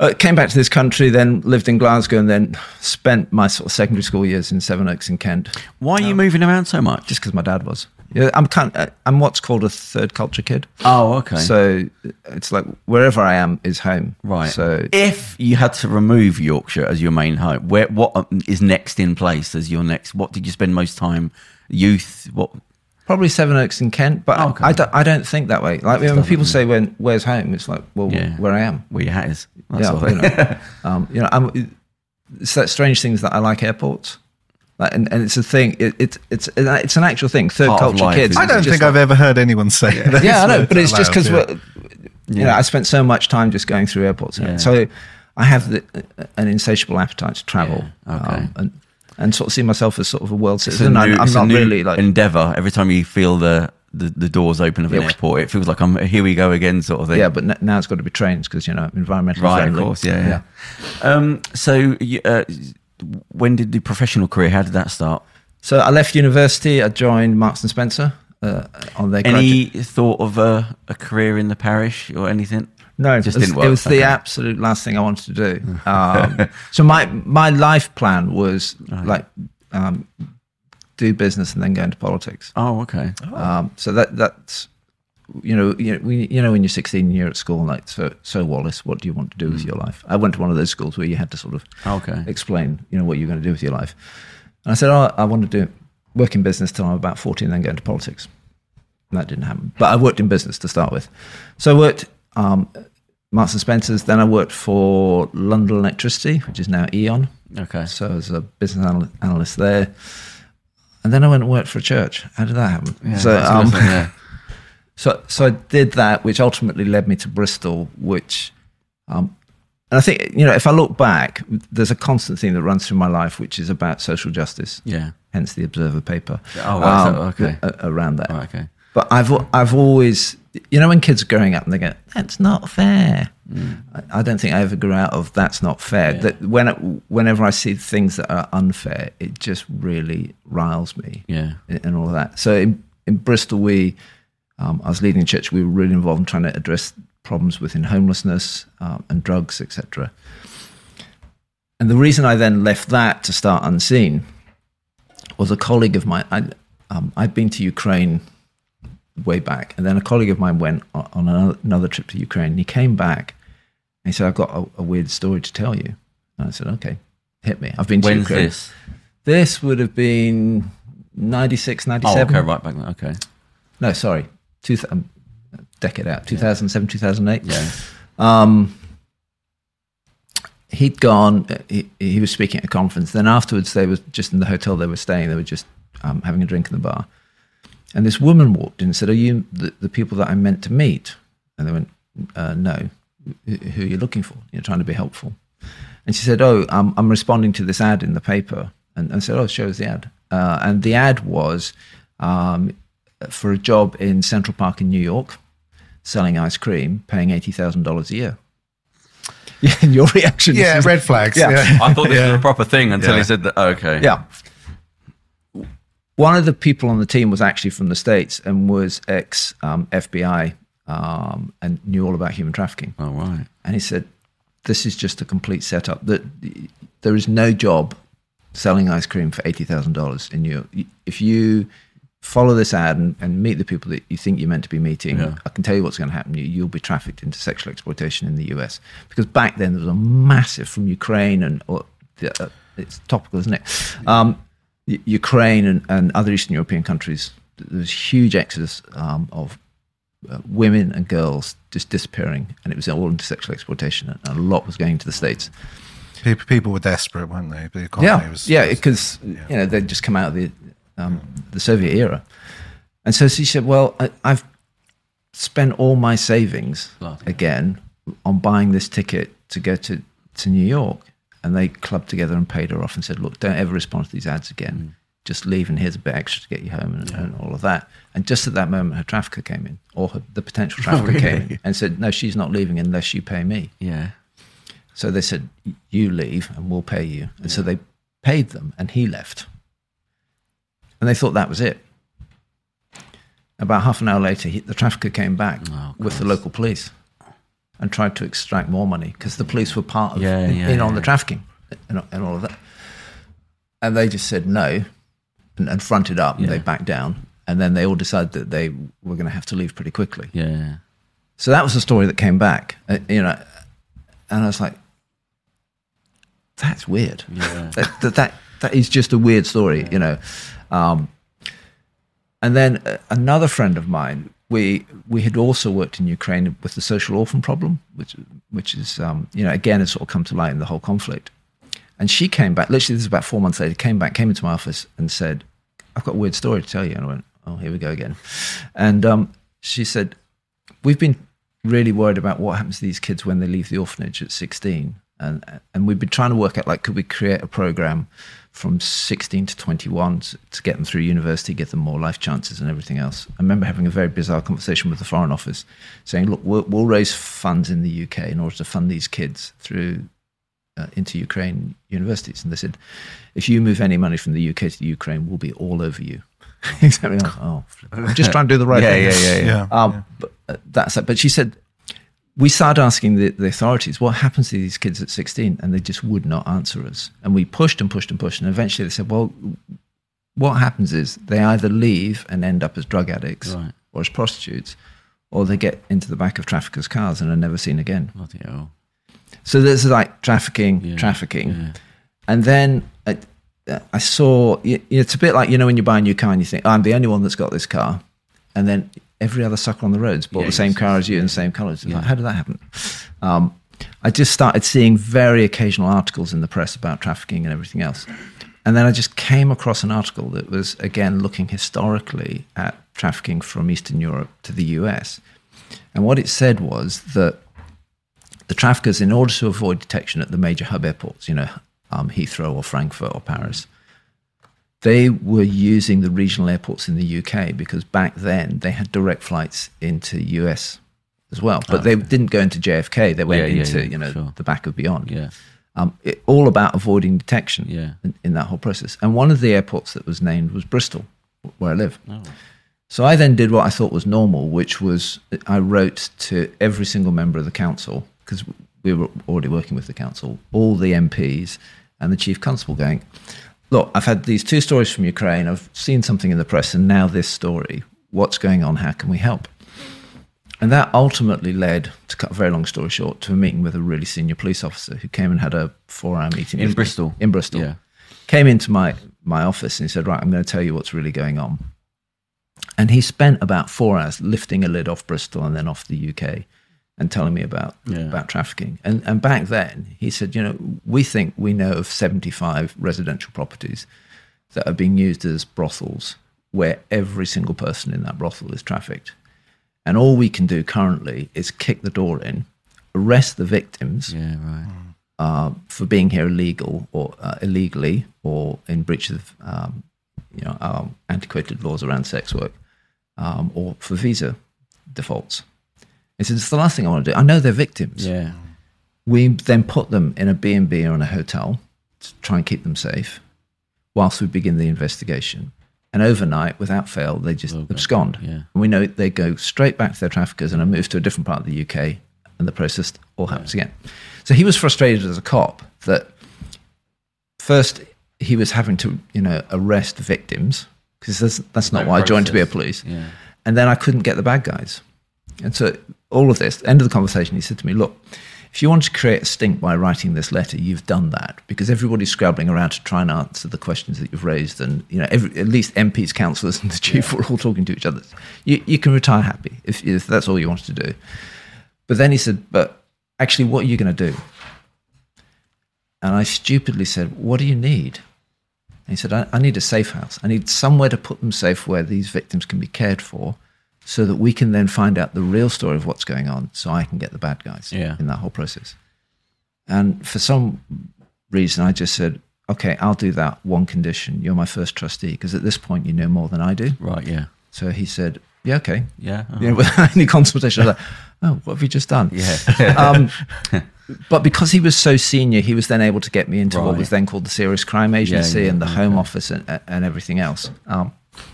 Uh, came back to this country, then lived in Glasgow, and then spent my sort of secondary school years in Sevenoaks in Kent, Why are you moving around so much? just because my dad was. Yeah, I'm kind. Of, I'm what's called a third culture kid. oh, okay. So it's like wherever I am is home. Right. So if you had to remove Yorkshire as your main home, where what um, next in place as your next? What did you spend most time? Youth? What? Probably Sevenoaks in Kent, but Oh, okay. I, don't, I don't think that way. Like when people say, "When where's home?" It's like, well, Yeah. where I am. Where your hat is? That's yeah, all. you know, [LAUGHS] um, you know, I'm, it's that strange things that I like airports, like, and, and it's a thing. It, it, it's it's an actual thing. Third Part culture life, kids. I don't think like- I've ever heard anyone say that. Yeah, I know, [LAUGHS] but it's just because yeah. you know I spent so much time just going through airports, Yeah. so I have the, an insatiable appetite to travel. Yeah, okay. um, and and sort of see myself as sort of a world a citizen. new- I'm, I'm it's a not really like endeavor. Every time you feel the, the, the doors open of an Yeah. airport, it feels like I'm here. We go again, sort of thing. yeah, but now it's got to be trains because you know environmentally right, friendly. of course, yeah, yeah. Um, so, uh, when did the professional career? How did that start? So I left university. I joined Marks and Spencer uh, on their Any graduate- thought of a, a career in the parish or anything? No, Just it was, didn't work. It was the absolute last thing I wanted to do. [LAUGHS] Um, so my my life plan was like um, do business and then go into politics. Oh, okay. Um, so that that's you know you know, you know when you're 16 and you're at school like so so Wallis, what do you want to do with your life? I went to one of those schools where you had to sort of Okay. explain you know what you're going to do with your life. And I said, oh, I want to do work in business till I'm about 40 and then go into politics. And that didn't happen. But I worked in business to start with. So I worked um, Marks and Spencer's. Then I worked for London Electricity, which is now E.ON. Okay. So I was a business anal- analyst there. And then I went and worked for a church. How did that happen? Yeah, so, I um, yeah. [LAUGHS] so, so I did that, which ultimately led me to Bristol, which, um, and I think, you know, if I look back, there's a constant theme that runs through my life, which is about social justice, yeah. hence the Observer paper. Oh, right, so- okay. a- Around that. Oh, okay. But I've, I've always, you know, when kids are growing up and they go, that's not fair. I, I don't think I ever grew out of that's not fair. Mm. Yeah. That when it, whenever I see things that are unfair, it just really riles me Yeah. and and all of that. So in, in Bristol, we, um, I was leading a church. We were really involved in trying to address problems within homelessness um, and drugs, etc. And the reason I then left that to start Unseen was a colleague of mine. I, um, I'd been to Ukraine way back, and then a colleague of mine went on another, trip to Ukraine. And he came back and he said, "I've got a, a weird story to tell you." And I said, "Okay, hit me. I've been to When's Ukraine." this? This would have been 96, Oh, 97. okay, right back then. Okay. No, sorry, two th- um, decade out, 2007, 2008. Yeah. Um, he'd gone. He, he was speaking at a conference. Then afterwards, they were just in the hotel they were staying. They were just um, having a drink in the bar, and this woman walked in and said, "Are you the, the people that I'm meant to meet?" And they went, uh, "No. Who who are you looking for? You're trying to be helpful." And she said, "Oh, I'm, I'm responding to this ad in the paper." And, and said, "Oh, show us the ad." Uh, and the ad was um, for a job in Central Park in New York, selling ice cream, paying eighty thousand dollars a year. Yeah, [LAUGHS] and your reaction? Yeah, red flags. [LAUGHS] Yeah. Yeah. I thought this was a proper thing until Yeah. he said that. Okay. Yeah. One of the people on the team was actually from the States and was ex um, FBI um, and knew all about human trafficking. All right. And he said, This is just a complete setup. That there is no job selling ice cream for $80,000 in New York. If you follow this ad and, and meet the people that you think you're meant to be meeting, Yeah. I can tell you what's going to happen. You, you'll be trafficked into sexual exploitation in the US. Because back then there was a massive from Ukraine and or, uh, it's topical, isn't it? Um, Ukraine and, and other Eastern European countries, there's a huge exodus um, of uh, women and girls just disappearing, and it was all into sexual exploitation, and a lot was going to the states. People, people were desperate, weren't they? The economy Yeah, was. yeah, was- because you know they'd just come out of the um, the Soviet era, and so she said, "Well, I, I've spent all my savings Bloody. again on buying this ticket to go to to New York," and they clubbed together and paid her off and said, "Look, don't ever respond to these ads again. Mm. Just leave, and here's a bit extra to get you home, and, and all of that." And just at that moment, her trafficker came in, or her, the potential [LAUGHS] trafficker oh, came really? in, and said, "No, she's not leaving unless you pay me." Yeah. So they said, "You leave, and we'll pay you." And so they paid them, and he left. And they thought that was it. About half an hour later, he, the trafficker came back Oh, with the local police and tried to extract more money because the police were part of Yeah, in, yeah, in on the trafficking and, and all of that. And they just said no and, and fronted up, and they backed down. And then they all decided that they were going to have to leave pretty quickly. Yeah. So that was the story that came back, uh, you know, and I was like, "That's weird. Yeah. [LAUGHS] that, that that that is just a weird story, you know." Um, and then uh, another friend of mine, we we had also worked in Ukraine with the social orphan problem, which which is um, you know again has sort of come to light in the whole conflict. And she came back. Literally, this is about four months later. Came back, came into my office, and said, "I've got a weird story to tell you." And I went, "Oh, here we go again." And um, she said, we've been really worried about what happens to these kids when they leave the orphanage at 16 and and we've been trying to work out like could we create a program from 16 to 21 to, to get them through university get them more life chances and everything else i remember having a very bizarre conversation with the foreign office saying look we'll, we'll raise funds in the uk in order to fund these kids through uh, into ukraine universities and they said if you move any money from the uk to the ukraine we'll be all over you [LAUGHS] exactly oh i'm [LAUGHS] just trying to do the right Yeah, thing yeah, yeah, yeah. Yeah. um, but uh, that's it. But she said we started asking the, the authorities what happens to these kids at 16, and they just would not answer us. And we pushed and pushed and pushed, and eventually they said, "Well, what happens is they either leave and end up as drug addicts Right. or as prostitutes, or they get into the back of traffickers' cars and are never seen again." so this is like trafficking, Yeah, trafficking, yeah. and then I, I saw it's a bit like you know when you buy a new car and you think "Oh, I'm the only one that's got this car, and then every other sucker on the roads bought the same car as you in the same colours. Yeah. Like, how did that happen? Um, I just started seeing very occasional articles in the press about trafficking and everything else. And then I just came across an article that was, again, looking historically at trafficking from Eastern Europe to the US. And what it said was that the traffickers, in order to avoid detection at the major hub airports, you know, um, Heathrow or Frankfurt or Paris, they were using the regional airports in the UK because back then they had direct flights into US as well. But they didn't go into JFK. They went Yeah, yeah, into, yeah, you know, sure. the back of Beyond. Yeah. Um, it, all about avoiding detection Yeah. in, in that whole process. And one of the airports that was named was Bristol, where I live. Oh. So I then did what I thought was normal, which was I wrote to every single member of the council because we were already working with the council, all the MPs and the chief constable going, look, I've had these two stories from Ukraine. I've seen something in the press and now this story. What's going on? How can we help? And that ultimately led, to cut a very long story short, to a meeting with a really senior police officer who came and had a four hour meeting In me. Bristol? In Bristol Yeah. came into my my office and he said, Right, I'm going to tell you what's really going on. And he spent about four hours lifting a lid off Bristol and then off the UK and telling me about Yeah. about trafficking. And and back then he said, you know, we think we know of 75 residential properties that are being used as brothels where every single person in that brothel is trafficked. And all we can do currently is kick the door in, arrest the victims Yeah, right. uh, for being here illegal or uh, illegally or in breach of um, you know antiquated laws around sex work um, or for visa defaults. He said, it's the last thing I want to do. I know they're victims. Yeah. We then put them in a B&B or in a hotel to try and keep them safe whilst we begin the investigation. And overnight, without fail, they just Okay. abscond. Yeah. And we know they go straight back to their traffickers and are moved to a different part of the UK, and the process all happens again. So he was frustrated as a cop that first he was having to, you know, arrest victims because that's, that's not No why I joined to be a police. Yeah. And then I couldn't get the bad guys. And so all of this, end of the conversation, he said to me, look, if you want to create a stink by writing this letter, you've done that because everybody's scrabbling around to try and answer the questions that you've raised. And, you know, every, at least MPs, councillors and the chief were all talking to each other. You, you can retire happy if, if that's all you wanted to do. But then he said, but actually, what are you going to do? And I stupidly said, what do you need? And he said, I, I need a safe house. I need somewhere to put them safe where these victims can be cared for so that we can then find out the real story of what's going on so I can get the bad guys Yeah. in that whole process. And for some reason, I just said, okay, I'll do that one condition. You're my first trustee because at this point, you know more than I do. Right. Yeah. So he said, yeah, okay. Yeah. You know, without [LAUGHS] any consultation, I was like, oh, what have you just done? Yeah. [LAUGHS] um, [LAUGHS] but because he was so senior, he was then able to get me into what was then called the Serious Crime Agency yeah, and the Home Office and, and everything else. Um,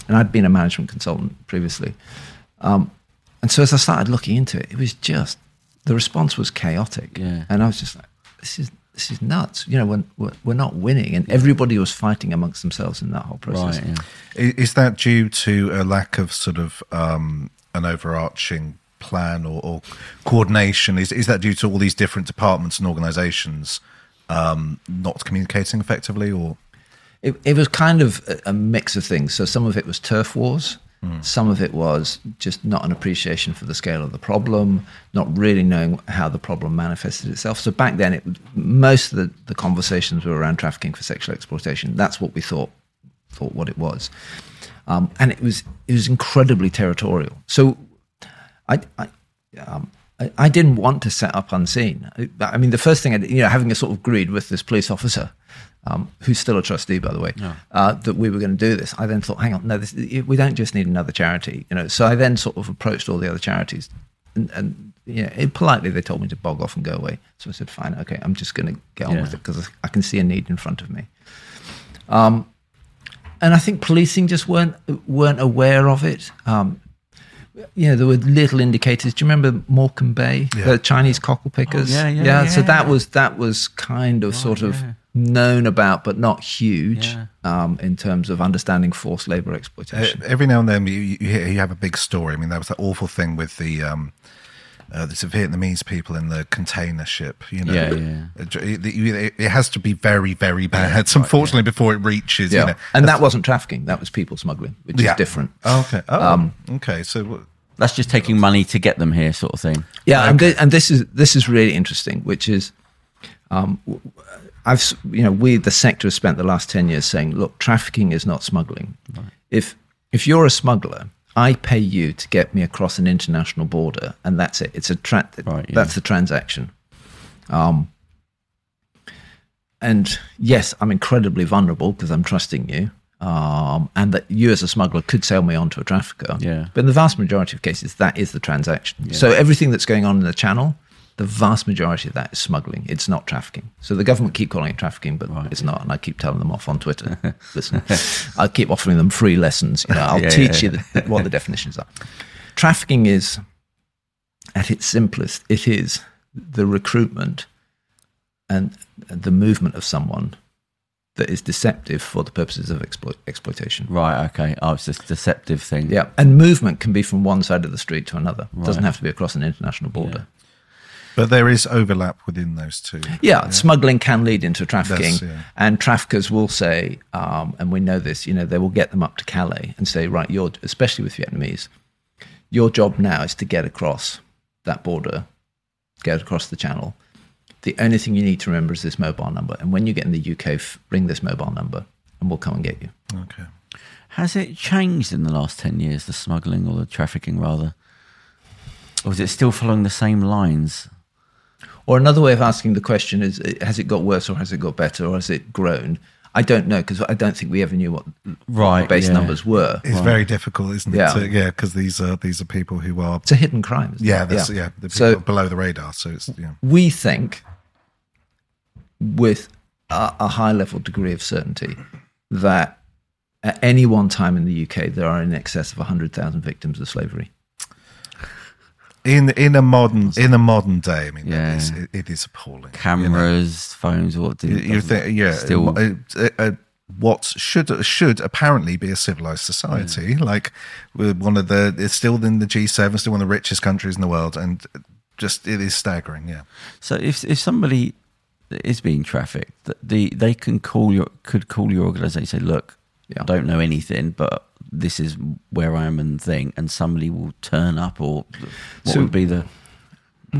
and I'd been a management consultant previously. Um, and so as I started looking into it, it was just the response was chaotic. Yeah. And I was just like, this is this is nuts. You know, we're, we're, we're not winning, and everybody was fighting amongst themselves in that whole process. Right. Yeah. Is that due to a lack of sort of um, an overarching plan or, or coordination? Is is that due to all these different departments and organisations um, not communicating effectively, or It, it was kind of a, a mix of things. So some of it was turf wars. Some of it was just not an appreciation for the scale of the problem, not really knowing how the problem manifested itself. So back then, it, most of the, the conversations were around trafficking for sexual exploitation. That's what we thought thought what it was, um, and it was it was incredibly territorial. So I. I um, I- didn't want to set up unseen. I, mean, the first thing, I, you know, having a sort of agreed with this police officer, um, who's still a trustee, by the way, uh, that we were going to do this. I then thought, hang on, no, this, we don't just need another charity, you know. So I then sort of approached all the other charities, and, and you know, it, politely they told me to bog off and go away. So I said, fine, okay, I'm just going to get on Yeah. with it because I can see a need in front of me. Um, and I think policing just weren't weren't aware of it. Um, you know, there were little indicators. Do you remember Morecambe Bay, Yeah. the Chinese cockle pickers? Oh, yeah, yeah, So yeah. that was that was kind of sort of yeah. Known about, but not huge Yeah. um, in terms of understanding forced labor Uh, exploitation. every now and then you, you, hear- you have a big story. I mean, there was that awful thing with the um, uh, the Vietnamese people in the container ship. You know, Yeah, yeah. It, it- it has to be very, very bad. unfortunately, before it reaches. yeah, You know, and that wasn't trafficking; that was people smuggling, which Yeah. is different. Oh, okay. Oh, Um, okay. So what- That's just taking money to get them here, sort of thing. Yeah, and, thi- and this is this is really interesting, which is, um, w- I've you know we the sector has spent the last ten years saying, look, trafficking is not smuggling. If if you're a smuggler, I pay you to get me across an international border, and that's it. It's a tra- Right, yeah. that's the transaction. Um, and yes, I'm incredibly vulnerable because I'm trusting you. Um, and that you as a smuggler could sell me onto a trafficker. Yeah. But in the vast majority of cases, that is the transaction. So everything that's going on in the channel, the vast majority of that is smuggling. It's not trafficking. So the government keep calling it trafficking, but Right, it's not. And I keep telling them off on Twitter. [LAUGHS] Listen, I keep offering them free lessons. You know, I'll [LAUGHS] Yeah, teach yeah, you the, what the definitions are. Trafficking is, at its simplest, it is the recruitment and the movement of someone that is deceptive for the purposes of exploit, exploitation. Right. Okay. Oh, it's this deceptive thing. Yeah, and movement can be from one side of the street to another. It doesn't have to be across an international border. But there is overlap within those two. Yeah, smuggling can lead into trafficking, That's- yeah. and traffickers will say, um, and we know this. You know, they will get them up to Calais and say, right, your especially with Vietnamese, your job now is to get across that border, get across the channel. The only thing you need to remember is this mobile number, and when you get in the UK, f- ring this mobile number, and we'll come and get you. Okay. Has it changed in the last 10 years, the smuggling or the trafficking rather? Or is it still following the same lines? Or another way of asking the question is, uh, has it got worse or has it got better or has it grown? I don't know because I don't think we ever knew what Right. the base yeah. numbers were. It's very difficult, isn't it? Yeah. to- yeah, because these are these are people who are It's a hidden crime. isn't yeah, it? that's, yeah, the people So- below the radar. So it's yeah, we think with a, a high level degree of certainty that at any one time in the UK there are in excess of 100,000 victims of slavery. In in a modern in a modern day. I mean, Yeah. it, is, it, it is appalling. Cameras, phones, what did You, you think, yeah, Still, uh, what should should apparently be a civilized society, like one of the it's still in the G7, still one of the richest countries in the world, and just it is staggering. Yeah, So if if somebody is being trafficked, the they can call your could call your organisation say, look, Yeah. I don't know anything, but this is where I am and thing, and somebody will turn up, or what So- would be the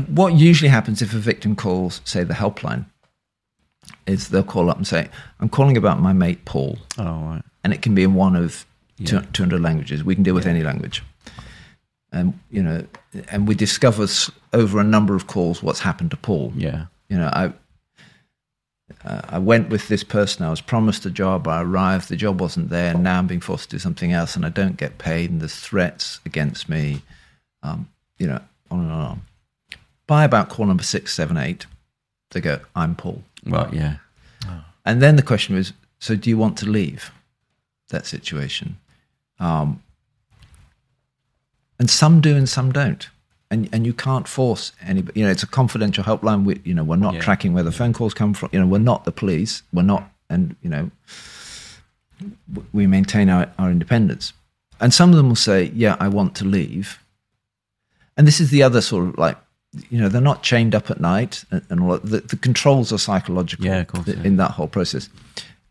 What usually happens if a victim calls, say, the helpline, is they'll call up and say, I'm calling about my mate Paul. oh right and it can be in one of Yeah. 200 languages. We can deal with any language. And, you know, and we discover over a number of calls what's happened to Paul. yeah You know, I, uh, I went with this person. I was promised a job. I arrived. The job wasn't there. And now I'm being forced to do something else and I don't get paid. And there's threats against me. Um, you know, on and on. By about call number six, seven, eight, they go, I'm Paul. right yeah And then the question was, so do you want to leave that situation? Um, and some do and some don't. And, and you can't force anybody. You know, it's a confidential helpline. We, you know, we're not Yeah. tracking where the phone calls come from. You know, we're not the police. We're not, and you know, we maintain our, our independence. And some of them will say, "Yeah, I want to leave." And this is the other sort of like, you know, they're not chained up at night, and, and all the, the controls are psychological Yeah, course, th- yeah. in that whole process.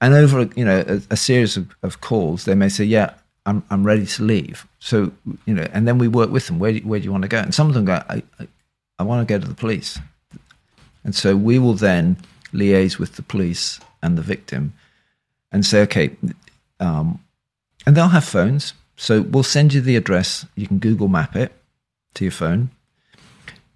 And over, you know, a, a series of, of calls, they may say, "Yeah, I'm I'm ready to leave." So, you know, and then we work with them. Where do, where do you want to go? And some of them go, "I, I, I want to go to the police." And so we will then liaise with the police and the victim, and say, "Okay," um, and they'll have phones. So we'll send you the address. You can Google Map it to your phone.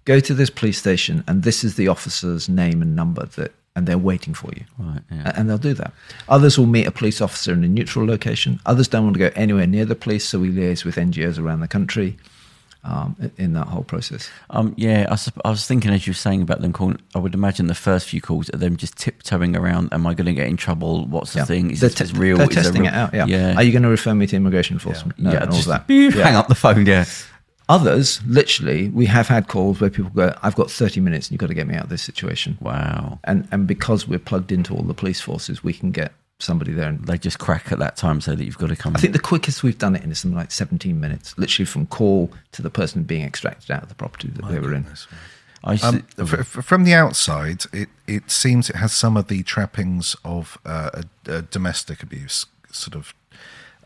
Go to this police station, and this is the officer's name and number that, and they're waiting for you. right yeah And they'll do that. Others will meet a police officer in a neutral location. Others don't want to go anywhere near the police, so we liaise with NGOs around the country um, in that whole process. Um, yeah, I, I was thinking as you were saying about them calling. I would imagine the first few calls are them just tiptoeing around. Am I going to get in trouble? What's the thing? Is they're, this te- real? they're Is testing real- it out. Yeah. yeah. Are you going to refer me to immigration enforcement? No, yeah, all just that. [LAUGHS] Yeah. hang up the phone. Yeah, Others, literally, we have had calls where people go, "I've got 30 minutes, and you've got to get me out of this situation." wow. And and because we're plugged into all the police forces, we can get somebody there. And They just crack at that time so that you've got to come. I think the quickest we've done it in is something like 17 minutes, literally from call to the person being extracted out of the property that they were in. I Um, f- f- from the outside, it, it seems it has some of the trappings of uh, a, a domestic abuse, sort of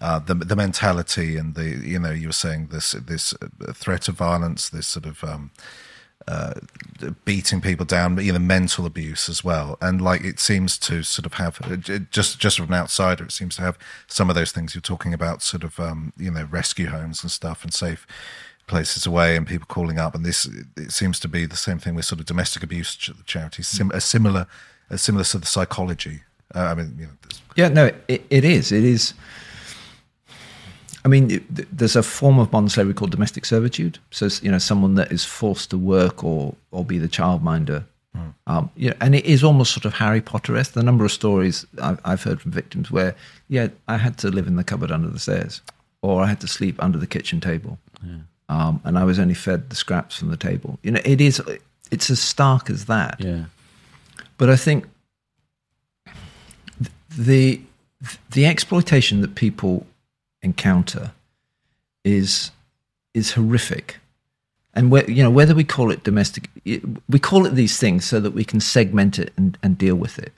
uh, the the mentality and the you know you were saying this this threat of violence, this sort of um, uh, beating people down, but you know mental abuse as well, and like it seems to sort of have just just from an outsider, it seems to have some of those things you're talking about, sort of um, you know rescue homes and stuff and safe places away and people calling up and this it seems to be the same thing with sort of domestic abuse ch- charities sim- a similar a similar sort of psychology uh, i mean you know Yeah, no, it, it is. It is. I mean, there's a form of modern slavery called domestic servitude. So, you know, someone that is forced to work or or be the childminder. Um, you know, and it is almost sort of Harry Potter-esque. The number of stories I've, I've heard from victims where, yeah, I had to live in the cupboard under the stairs, or I had to sleep under the kitchen table, um, and I was only fed the scraps from the table. You know, it is. It's as stark as that. yeah, But I think the the exploitation that people encounter is is horrific, and whe- you know whether we call it domestic, we call it these things so that we can segment it and, and deal with it.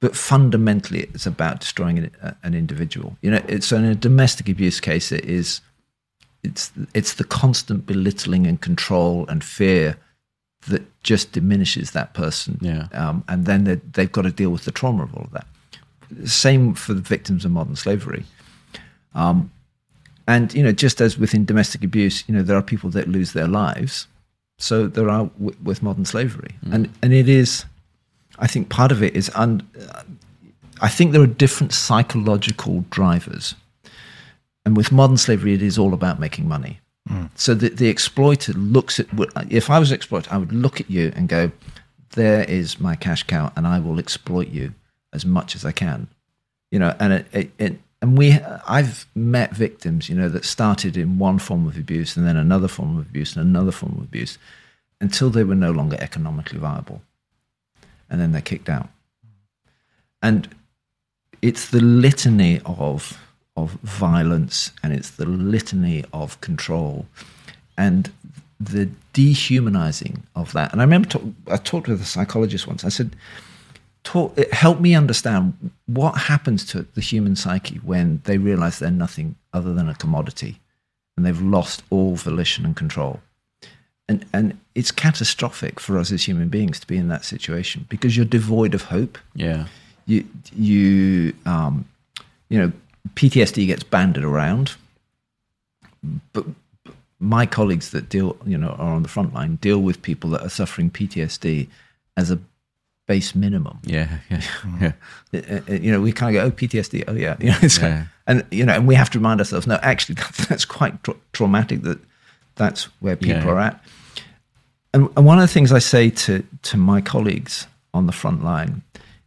But fundamentally, it's about destroying an, an individual. You know, it's so in a domestic abuse case. It is, it's it's the constant belittling and control and fear that just diminishes that person. Yeah. Um, and then they've got to deal with the trauma of all of that. Same for the victims of modern slavery. Um, and you know, just as within domestic abuse, you know, there are people that lose their lives. So there are w- with modern slavery, and and it is, I think, part of it is. Un- I think there are different psychological drivers, and with modern slavery, it is all about making money. So the, the exploiter looks at. If I was an exploiter, I would look at you and go, "There is my cash cow, and I will exploit you as much as I can." You know, and it, it, it and we, I've met victims, you know, that started in one form of abuse and then another form of abuse and another form of abuse, until they were no longer economically viable, and then they're kicked out. And it's the litany of of violence and it's the litany of control and the dehumanizing of that. And I remember talk, I talked with a psychologist once. I said, talk, it helped me understand what happens to the human psyche when they realize they're nothing other than a commodity and they've lost all volition and control. And, and it's catastrophic for us as human beings to be in that situation because you're devoid of hope Yeah. you you um, you know PTSD gets banded around, but my colleagues that deal you know are on the front line deal with people that are suffering PTSD as a base minimum. Yeah. Yeah. Yeah. Uh, uh, You know, we kind of go, oh, PTSD, oh yeah, [LAUGHS] you know, like- Yeah. and you know, and we have to remind ourselves, no, actually, [LAUGHS] that's, that's quite tra- traumatic. That that's where people Yeah. are at. And, and one of the things I say to to my colleagues on the front line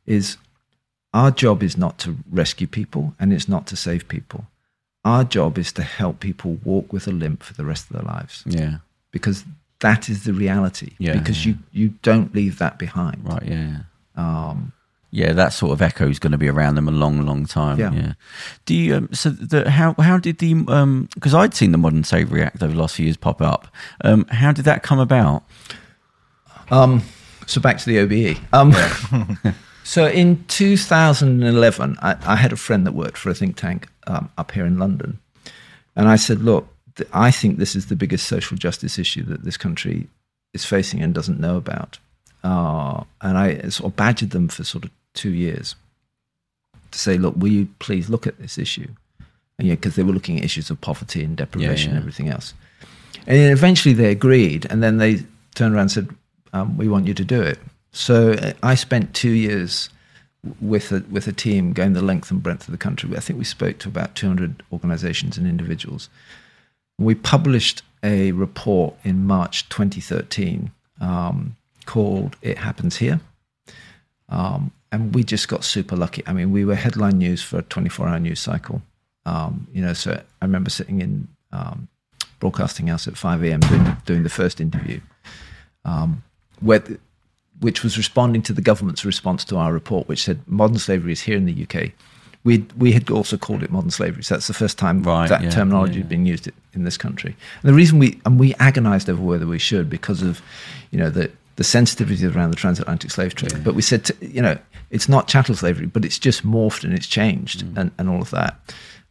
is, our job is not to rescue people, and it's not to save people. Our job is to help people walk with a limp for the rest of their lives, Yeah. because that is the reality. Yeah. because you you don't leave that behind. Right. Yeah. Um, Yeah, that sort of echo is going to be around them a long, long time. Yeah. Yeah. Do you? Um, so, the, how how did the? Because I'd seen the Modern Slavery Act over the last few years pop up. Um, how did that come about? Um, so back to the OBE. Um, [LAUGHS] [LAUGHS] so in 2011, I, I had a friend that worked for a think tank um, up here in London, and I said, "Look, I think this is the biggest social justice issue that this country is facing and doesn't know about." Uh, and I sort of badgered them for sort of two years to say, "Look, will you please look at this issue?" And yeah, because they were looking at issues of poverty and deprivation yeah. and everything else. And then eventually they agreed, and then they turned around and said, um, "We want you to do it." So uh, I spent two years with a with a team going the length and breadth of the country. I think we spoke to about 200 organisations and individuals. We published a report in March 2013 um, called "It Happens Here," um, and we just got super lucky. I mean, we were headline news for a 24-hour news cycle. Um, you know, so I remember sitting in um, broadcasting house at 5 a.m. doing, doing the first interview, um, where, which was responding to the government's response to our report, which said modern slavery is here in the UK. We we had also called it modern slavery, so that's the first time Right, that yeah, terminology yeah. had been used in this country. And the reason we and we agonised over whether we should because of, you know, the the sensitivity around the transatlantic slave trade. But we said, to, you know, it's not chattel slavery, but it's just morphed and it's changed Mm. and, and all of that.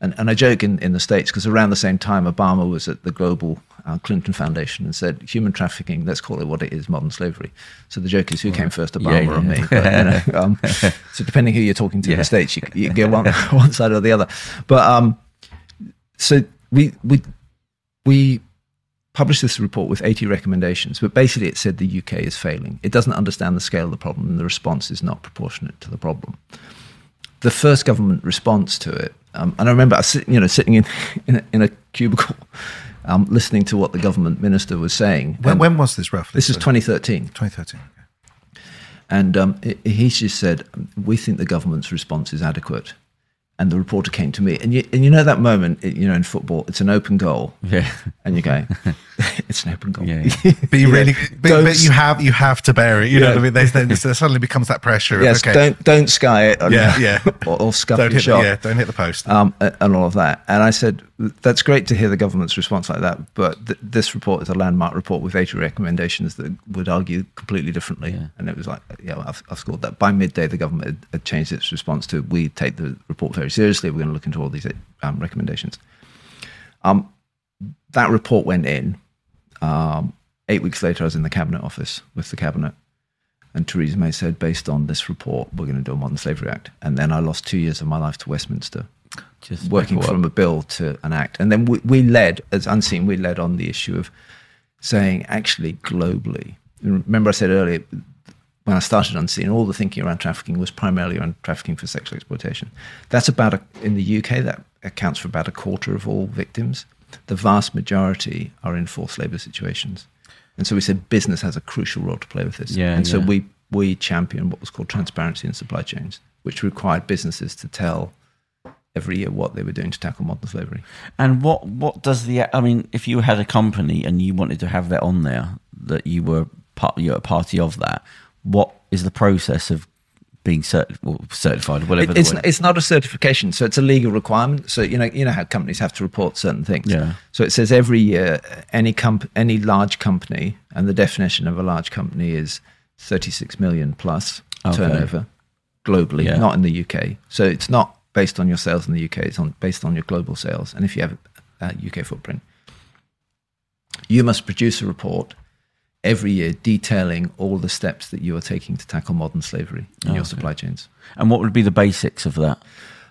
And, and I joke in, in the States because around the same time, Obama was at the Global uh, Clinton Foundation and said, human trafficking, let's call it what it is, modern slavery. So the joke is who came first, Obama Yeah, or me? But, you know, [LAUGHS] um, so depending who you're talking to in the States, you, you get one, [LAUGHS] one side or the other. But um, so we, we, we published this report with 80 recommendations, but basically it said the UK is failing. It doesn't understand the scale of the problem, and the response is not proportionate to the problem. The first government response to it, um, and I remember I was sitting, you know, sitting in [LAUGHS] in a, in a cubicle, um, listening to what the government minister was saying. When, when was this roughly? this is 2013. 2013. okay. And um, he- he just said, "We think the government's response is adequate." And the reporter came to me, and you, and you know that moment, you know, in football, it's an open goal, Yeah. and you go, [LAUGHS] "It's an open goal." Yeah. [LAUGHS] But you really, but, but you have you have to bear it. You know Yeah. what I mean? There's, there's, there suddenly becomes that pressure. of, Yes, okay, don't don't sky it. and- Yeah, yeah. [LAUGHS] or, or scuff don't your hit, the, shot. yeah, don't hit the post. um, and all of that. And I said, that's great to hear the government's response like that. But th- this report is a landmark report with 80 recommendations that would argue completely differently. Yeah. And it was like, yeah, I've, I've scored that. By midday, the government had, had changed its response to we take the report very seriously. We're going to look into all these um, recommendations. Um, that report went in. Um, eight weeks later, I was in the cabinet office with the cabinet. And Theresa May said, based on this report, we're going to do a Modern Slavery Act. And then I lost two years of my life to Westminster Just working from a bill to an act. And then we, we led, as unseen, we led on the issue of saying actually globally. Remember, I said earlier when I started unseen, all the thinking around trafficking was primarily around trafficking for sexual exploitation. That's about a, in the UK that accounts for about a quarter of all victims. The vast majority are in forced labour situations. And so we said business has a crucial role to play with this. Yeah, and so we we championed what was called transparency in supply chains, which required businesses to tell every year what they were doing to tackle modern slavery. And what what does the I mean, if you had a company and you wanted to have that on there that you were part you're a party of that, what is the process of being well, certified, whatever? It, it's word- it's not a certification, so it's a legal requirement. So you know you know how companies have to report certain things. Yeah. So it says every year any comp- any large company, and the definition of a large company is 36 million plus Okay. turnover globally, Yeah. not in the UK. So it's not based on your sales in the UK; it's on based on your global sales. And if you have a, UK footprint, you must produce a report every year detailing all the steps that you are taking to tackle modern slavery in Oh, your okay. supply chains. and what would be the basics of that?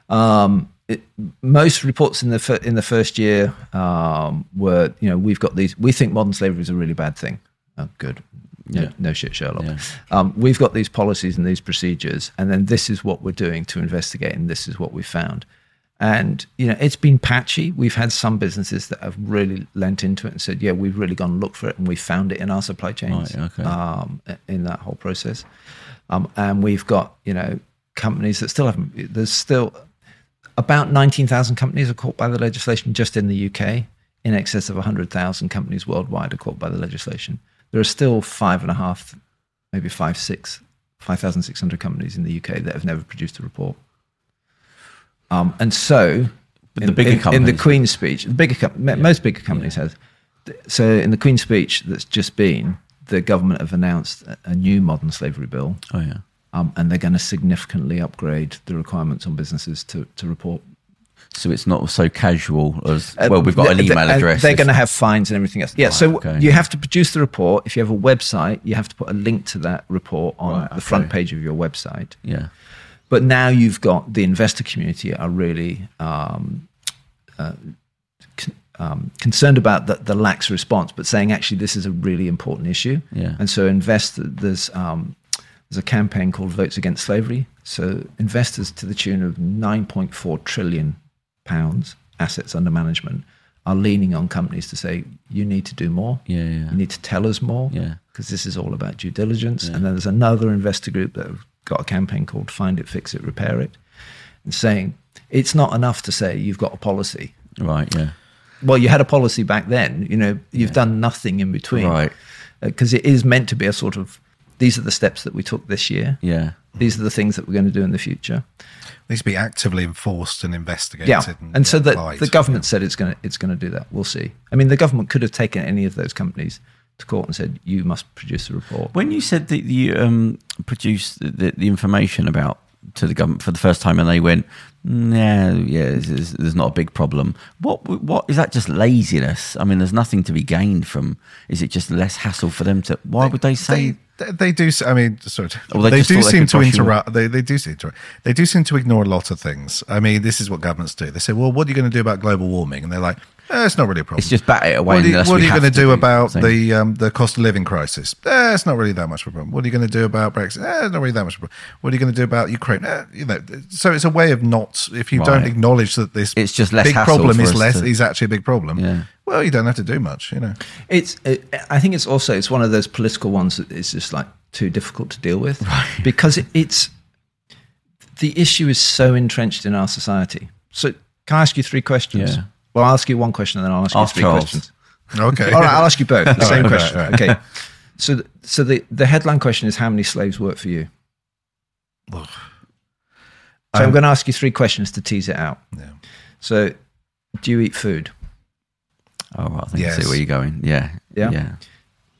Um, it, most reports in the fir- in the first year um, were, you know, we've got these. We think modern slavery is a really bad thing. Oh, good. No, Yeah. no shit, Sherlock. Yeah. Um, we've got these policies and these procedures, and then this is what we're doing to investigate, and this is what we found. And you know, it's been patchy. We've had some businesses that have really lent into it and said, "Yeah, we've really gone and looked for it, and we found it in our supply chains." Right, okay. um, in that whole process. Um, and we've got, you know, companies that still haven't, there's still about 19,000 companies are caught by the legislation just in the UK. In excess of 100,000 companies worldwide are caught by the legislation. There are still five and a half, maybe five, six, 5,600 companies in the UK that have never produced a report. Um, and so, But in, the bigger in- in, the Queen's speech, the bigger com- mo- most bigger companies have. So, in the Queen's speech that's just been, the government have announced a, a new modern slavery bill, Oh yeah. um, and they're going to significantly upgrade the requirements on businesses to, to report. So it's not so casual as Uh, well. We've got an email address. They're going to have fines and everything else. Yeah. Right, so okay. you have to produce the report. If you have a website, you have to put a link to that report on Right, the front page of your website. yeah. But now you've got the investor community are really um, uh, con- um, concerned about the, the lax response, but saying actually this is a really important issue. Yeah. And so invest there's um, there's a campaign called Votes Against Slavery. So investors to the tune of 9.4 trillion pounds assets under management are leaning on companies to say you need to do more. Yeah, yeah. You need to tell us more Yeah. because this is all about due diligence. And then there's another investor group that have got a campaign called Find It, Fix It, Repair It, and saying it's not enough to say you've got a policy. Right. Yeah. Well, you had a policy back then. You know, you've done nothing in between, Right. Uh, because it is meant to be a sort of these are the steps that we took this year. Yeah. These are the things that we're going to do in the future. These to be actively enforced and investigated. Yeah, and, and so that the government said it's going to it's going to do that. We'll see. I mean, the government could have taken any of those companies to court and said you must produce a report. When you said that you um, produced the, the, the information about to the government for the first time, and they went, "No, yeah, there's, there's- there's not a big problem." What what is that? Just laziness? I mean, there's nothing to be gained from. Is it just less hassle for them to? Why would they say? They, they do. I mean, sorry. Or they they, do thought they seem to interrupt. They, they do seem to. They do seem to ignore a lot of things. I mean, this is what governments do. They say, "Well, what are you going to do about global warming?" And they're like, eh, "It's not really a problem." It's just bat it away What are you, what are you going to to do do about something. the um, the cost of living crisis? Eh, it's not really that much of a problem. What are you going to do about Brexit? Eh, it's not really that much of a problem. What are you going to do about Ukraine? Eh, you know, so it's a way of not. If you don't acknowledge that this It's just less big problem for is less to- is actually a big problem. Yeah. Well, you don't have to do much. You know. It's. It, I think it's also it's one of those political ones that is just like too difficult to deal with [LAUGHS] because it, it's the issue is so entrenched in our society. So can I ask you three questions? Yeah. Well, I'll ask you one question and then I'll ask, Ask you three Charles. questions. Okay. All right, I'll ask you both the same [LAUGHS] right, question. right. Okay. So, so the the headline question is how many slaves work for you? So I'm Um, going to ask you three questions to tease it out. Yeah. So, Do you eat food? Oh, right, I think I see where you're going. Yeah. Yeah? Yeah.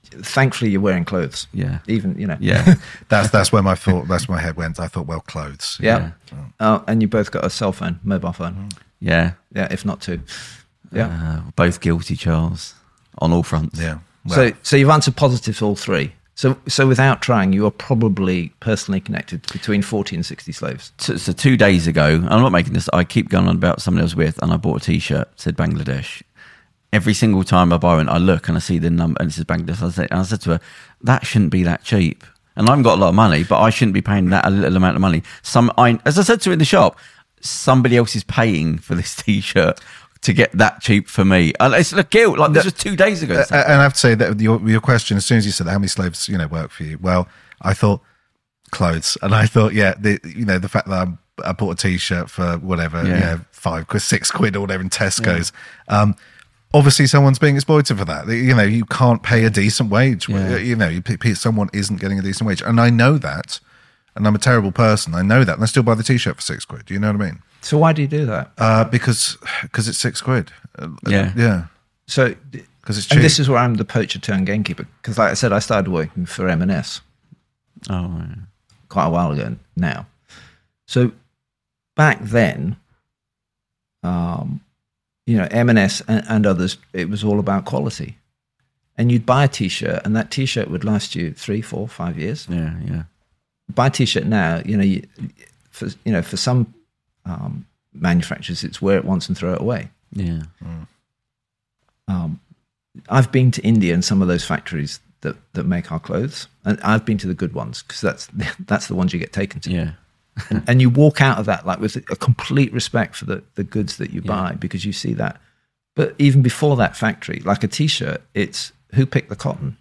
Thankfully, you're wearing clothes. Yeah. Even you know. Yeah. [LAUGHS] That's that's where my thought. That's where my head went. I thought, well, clothes. Yeah. Uh, and you both got a cell phone, mobile phone. Yeah. Yeah, if not two. Yeah. Uh, both guilty, Charles, on all fronts. Yeah. Well, so, so you've answered positive to all three. So, so without trying, you are probably personally connected between 40 and 60 slaves. So, so two days ago, I'm not making this. I keep going on about someone I was with, and I bought a T-shirt said Bangladesh. Every single time I buy one, I look and I see the number and it says Bangladesh. I said, and I said to her, "That shouldn't be that cheap." And I've got a lot of money, but I shouldn't be paying that a little amount of money. Some, I, as I said to her in the shop, somebody else is paying for this [LAUGHS] T-shirt to get that cheap for me. And it's a guilt. Like this was two days ago. Uh, and I have to say that your your question, as soon as you said how many slaves you know work for you? Well, I thought clothes, and I thought, yeah, the you know the fact that I'm, I bought a t-shirt for whatever, Yeah. you know, five quid, six quid, or whatever in Tesco's. Um, obviously, someone's being exploited for that. You know, you can't pay a decent wage. Yeah. You know, you, someone isn't getting a decent wage, and I know that. And I'm a terrible person. I know that, and I still buy the t-shirt for six quid. Do you know what I mean? So why do you do that? Uh, because because it's six quid. Uh, Yeah. yeah. So, Because it's and this is where I'm the poacher turned gamekeeper. Because, like I said, I started working for M&S oh, yeah. quite a while ago now. So back then, um, you know, M&S and, and others, it was all about quality. And you'd buy a T-shirt, and that T-shirt would last you three, four, five years. yeah, yeah, Buy a T-shirt now, you know, you, for you know, for some um, manufacturers, it's wear it once and throw it away. yeah. Um, I've been to India and some of those factories that, that make our clothes, and I've been to the good ones because that's [LAUGHS] that's the ones you get taken to. yeah. [LAUGHS] and you walk out of that like with a complete respect for the, the goods that you Yeah. buy because you see that. But even before that factory, like a t-shirt, it's who picked the cotton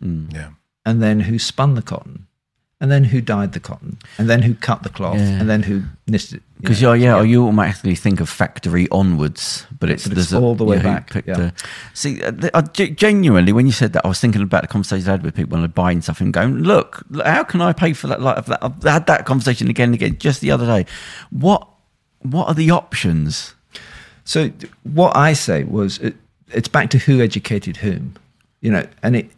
Mm. yeah. and then who spun the cotton and then who dyed the cotton and then who cut the cloth Yeah. and then who knitted it. Because know. yeah, yeah, you automatically think of factory onwards, but it's, But it's there's a- all the way yeah, who back, yeah. the- see, uh, I genuinely, when you said that, I was thinking about the conversations I had with people when they're buying stuff and going, "Look, look, how can I pay for that?" Like I've had that conversation again and again just the other day. What what are the options? So what I say was it, it's back to who educated whom, you know, and it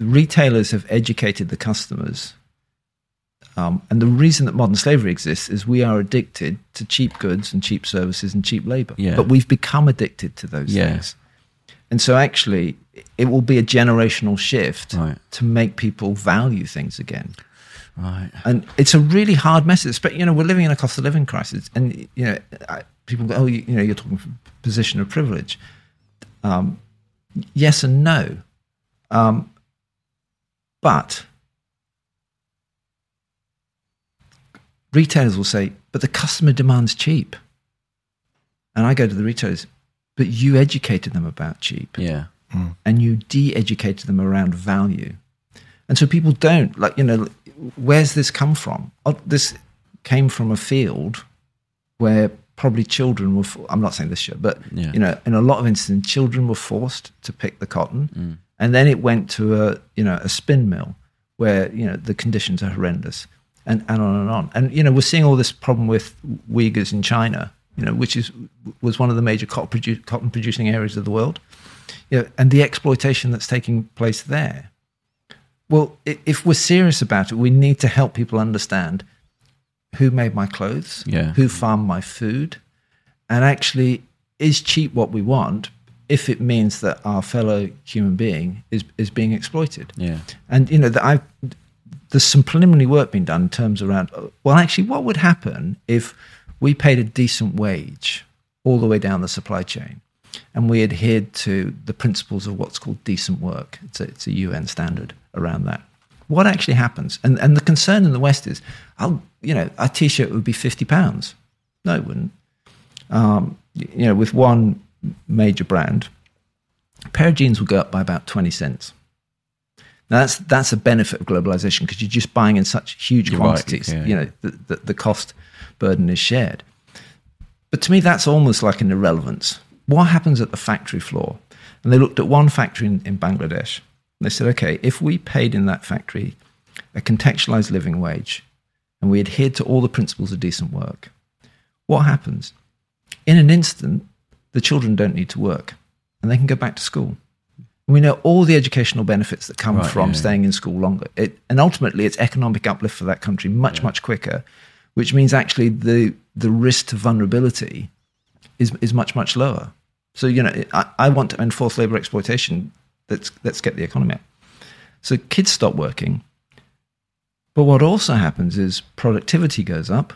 retailers have educated the customers. Um, and the reason that modern slavery exists is we are addicted to cheap goods and cheap services and cheap labor. Yeah. But we've become addicted to those Yeah. things. And so actually, it will be a generational shift Right. to make people value things again. Right. And it's a really hard message. But you know, we're living in a cost of living crisis, and you know, people go, "Oh, you, you know, you're talking from a position of privilege." Um, yes and no, um, but retailers will say, "But the customer demands cheap," and I go to the retailers, "But you educated them about cheap." Yeah. Mm. and you de-educated them around value. And so people don't like, you know, where's this come from? Oh, this came from a field where probably children were. fo- I'm not saying this year, but Yeah. you know, in a lot of instances, children were forced to pick the cotton, mm. and then it went to a you know a spin mill where you know the conditions are horrendous, and and on and on. And you know, we're seeing all this problem with Uyghurs in China, you know, which is was one of the major cotton, produ- cotton producing areas of the world you know, and the exploitation that's taking place there. Well, if we're serious about it, we need to help people understand who made my clothes, Yeah. who farmed my food, and actually, is cheap what we want if it means that our fellow human being is, is being exploited. Yeah. And you know that I there's some preliminary work being done in terms around well actually what would happen if we paid a decent wage all the way down the supply chain and we adhered to the principles of what's called decent work. It's a, it's a UN standard around that. What actually happens? And and the concern in the West is, oh, you know, a t-shirt would be fifty pounds. No, it wouldn't. Um, you know, with one major brand, a pair of jeans will go up by about twenty cents. Now that's that's a benefit of globalization because you're just buying in such huge You're right, quantities. yeah. You know, the, the, the cost burden is shared. But to me, that's almost like an irrelevance. What happens at the factory floor? And they looked at one factory in, in Bangladesh. And they said, okay, if we paid in that factory a contextualized living wage and we adhered to all the principles of decent work, what happens? In an instant, the children don't need to work and they can go back to school. We know all the educational benefits that come Right, from yeah. staying in school longer. It, and ultimately, it's economic uplift for that country much, much quicker, which means actually the, the risk to vulnerability is, is much, much lower. So, you know, I, I want to enforce labor exploitation. Let's, let's get the economy up. So kids stop working. But what also happens is productivity goes up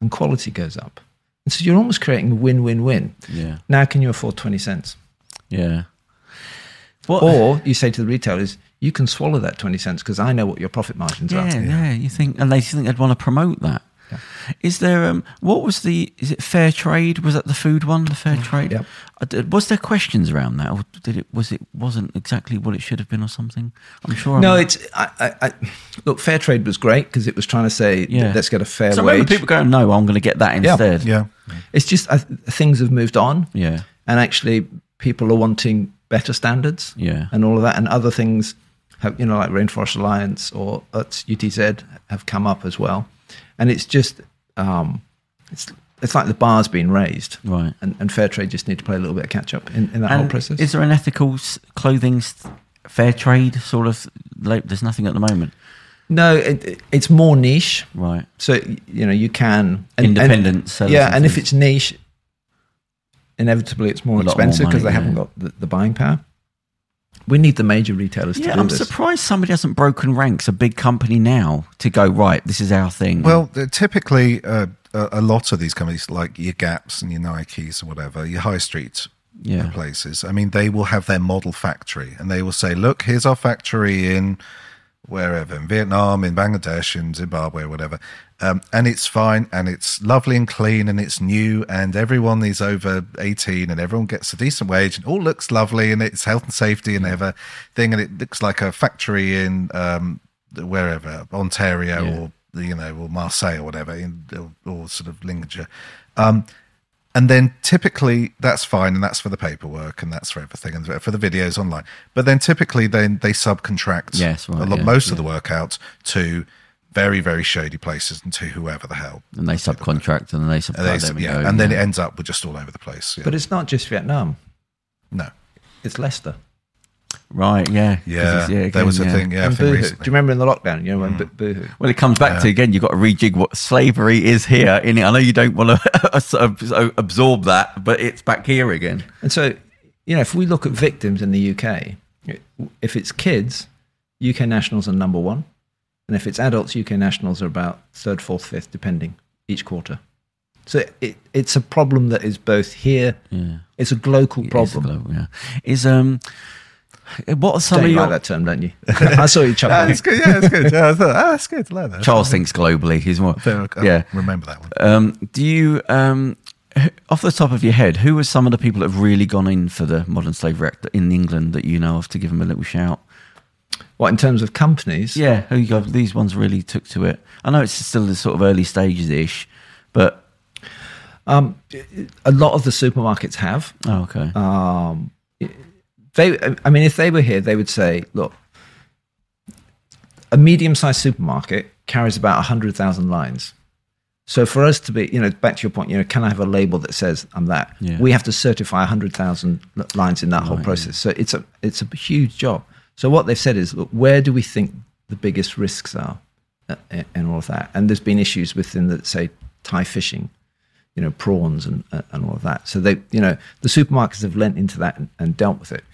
and quality goes up. And so you're almost creating a win win win. Yeah. Now, can you afford 20 cents? Yeah. What? Or you say to the retailers, you can swallow that 20 cents because I know what your profit margins yeah, are. yeah, yeah. You think, and they think they'd want to promote that. Is there? Um, what was the? Is it fair trade? Was that the food one? The fair trade? Yep. I did- Was there questions around that, or did it? Was it wasn't exactly what it should have been, or something? I'm sure. No, I'm, it's I, I, I, look. Fair trade was great because it was trying to say, Yeah. let's get a fair So wage. remember people going, "No, I'm going to get that Yeah. instead." Yeah. It's just I, things have moved on, yeah, and actually, people are wanting better standards. yeah. and all of that, and other things have, you know, like Rainforest Alliance or UTZ have come up as well. And it's just, um, it's it's like the bar's been raised, Right. and, and fair trade just need to play a little bit of catch up in, in that whole process. is there an ethical clothing fair trade sort of? Like, there's nothing at the moment, no, it, it- it's more niche. right? So you know, you can and, Independent and, yeah, and and if it's niche, inevitably it's more A lot more expensive because money, they haven't got the, the buying power. We need the major retailers to Yeah, do I'm this. surprised somebody hasn't broken ranks, a big company now, to go right. This is our thing. Well, typically, uh, a, a lot of these companies, like your Gaps and your Nikes or whatever, your high street Yeah. places, I mean, they will have their model factory and they will say, look, here's our factory in wherever, in Vietnam, in Bangladesh, in Zimbabwe, whatever. Um, and it's fine and it's lovely and clean and it's new and everyone is over 18 and everyone gets a decent wage and all looks lovely and it's health and safety and they have a thing and it looks like a factory in um, wherever, Ontario Yeah. or you know, or Marseille or whatever, in, or, or sort of Lincolnshire. Um, and then typically that's fine, and that's for the paperwork, and that's for everything, and for the videos online. But then typically then they subcontract Yes, right, a lot, yeah, most of the work out to very very shady places and to whoever the hell. and they subcontract and then they subcontract. And, they, them. And, yeah, go, and then yeah. it ends up with just all over the place. Yeah. but it's not just Vietnam; no, it's Leicester. right, yeah, 'Cause yeah, it's- there was a yeah. thing. Yeah, and I. Do you remember in the lockdown? You know when Mm. Boohoo. Well, it comes back to again. You've got to rejig what slavery is here. In it, I know you don't want to [LAUGHS] absorb that, but it's back here again. And so, you know, if we look at victims in the UK, if it's kids, UK nationals are number one, and if it's adults, UK nationals are about third, fourth, fifth, depending each quarter. So it, it's a problem that is both here. Yeah, It's a global It is problem. global, yeah, is um, what are some Don't of you your like that term, don't you? [LAUGHS] I saw you chuckling. it's good. Yeah, it's good. Yeah, I thought, ah, that's good. I like that. Charles thinks globally? He's more I'll yeah. remember that one. Um, do you, um, off the top of your head, who are some of the people that have really gone in for the modern slavery act in England that you know of to give them a little shout? What in terms of companies? Yeah, who you go? These ones really took to it. I know it's still the sort of early stages ish, but Um, a lot of the supermarkets have. oh, okay, Um, they, I mean, if they were here, they would say, look, a medium-sized supermarket carries about hundred thousand lines. So for us to be, you know, back to your point, you know, can I have a label that says I'm that? Yeah. We have to certify hundred thousand lines in that whole Right, process. So it's a it's a huge job. So what they've said is, look, where do we think the biggest risks are, uh, and all of that? And there's been issues within the say Thai fishing, you know, prawns and uh, and all of that. So they, you know, the supermarkets have lent into that and, and dealt with it.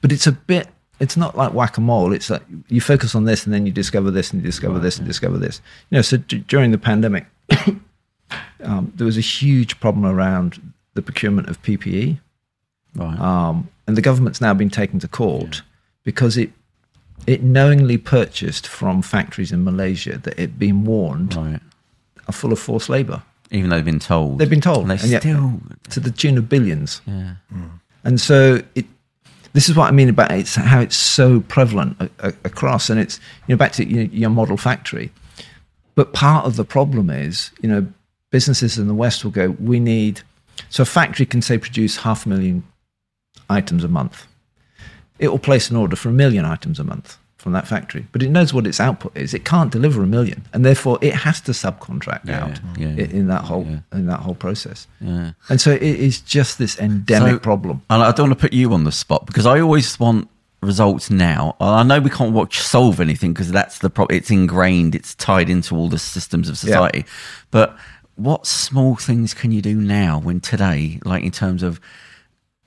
But it's a bit. It's not like whack a mole. It's like you focus on this and then you discover this and you discover this and discover this. You know, so d- during the pandemic, [COUGHS] um, there was a huge problem around the procurement of PPE, right, um, and the government's now been taken to court because it it knowingly purchased from factories in Malaysia that it'd been warned right. are full of forced labour. Even though they've been told, They've been told, and they and yet- still, to the tune of billions. yeah, hmm. And so it, this is what I mean about it's how it's so prevalent a, a, across, and it's you know back to your, your model factory. But part of the problem is you know businesses in the West will go, we need so a factory can say produce half a million items a month. It will place an order for a million items a month from that factory, but it knows what its output is. It can't deliver a million, and therefore it has to subcontract Yeah, out yeah, yeah. in that whole in that whole process. Yeah. And so it is just this endemic So- problem. And I don't want to put you on the spot because I always want results now. I know we can't watch solve anything because that's the problem. It's ingrained. It's tied into all the systems of society. But what small things can you do now when today, like in terms of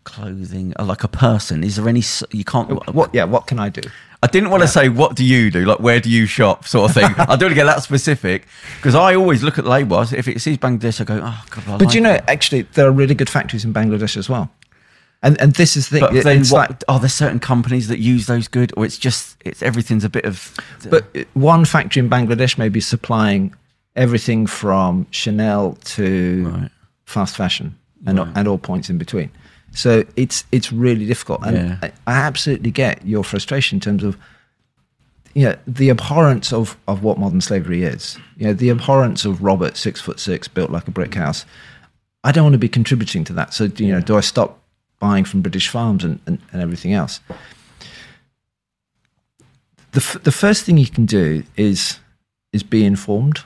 clothing, uh, like a person? Is there any? You can't. What? Yeah. What can I do? I didn't want to say what do you do, like where do you shop, sort of thing. [LAUGHS] I don't want to get that specific because I always look at the label. If it says Bangladesh, I go, oh god. I But like you know, that." actually, there are really good factories in Bangladesh as well. And and this is the But it- then, what, like are there certain companies that use those good, or it's just it's everything's a bit of? But one factory in Bangladesh may be supplying everything from Chanel to Right. fast fashion and, and all points in between. So it's it's really difficult, and Yeah. I, I absolutely get your frustration in terms of you know, the abhorrence of, of what modern slavery is. You know, the abhorrence of Robert, six foot six, built like a brick house. I don't want to be contributing to that. So, you know, do I stop buying from British farms and, and, and everything else? The, f- the first thing you can do is is be informed.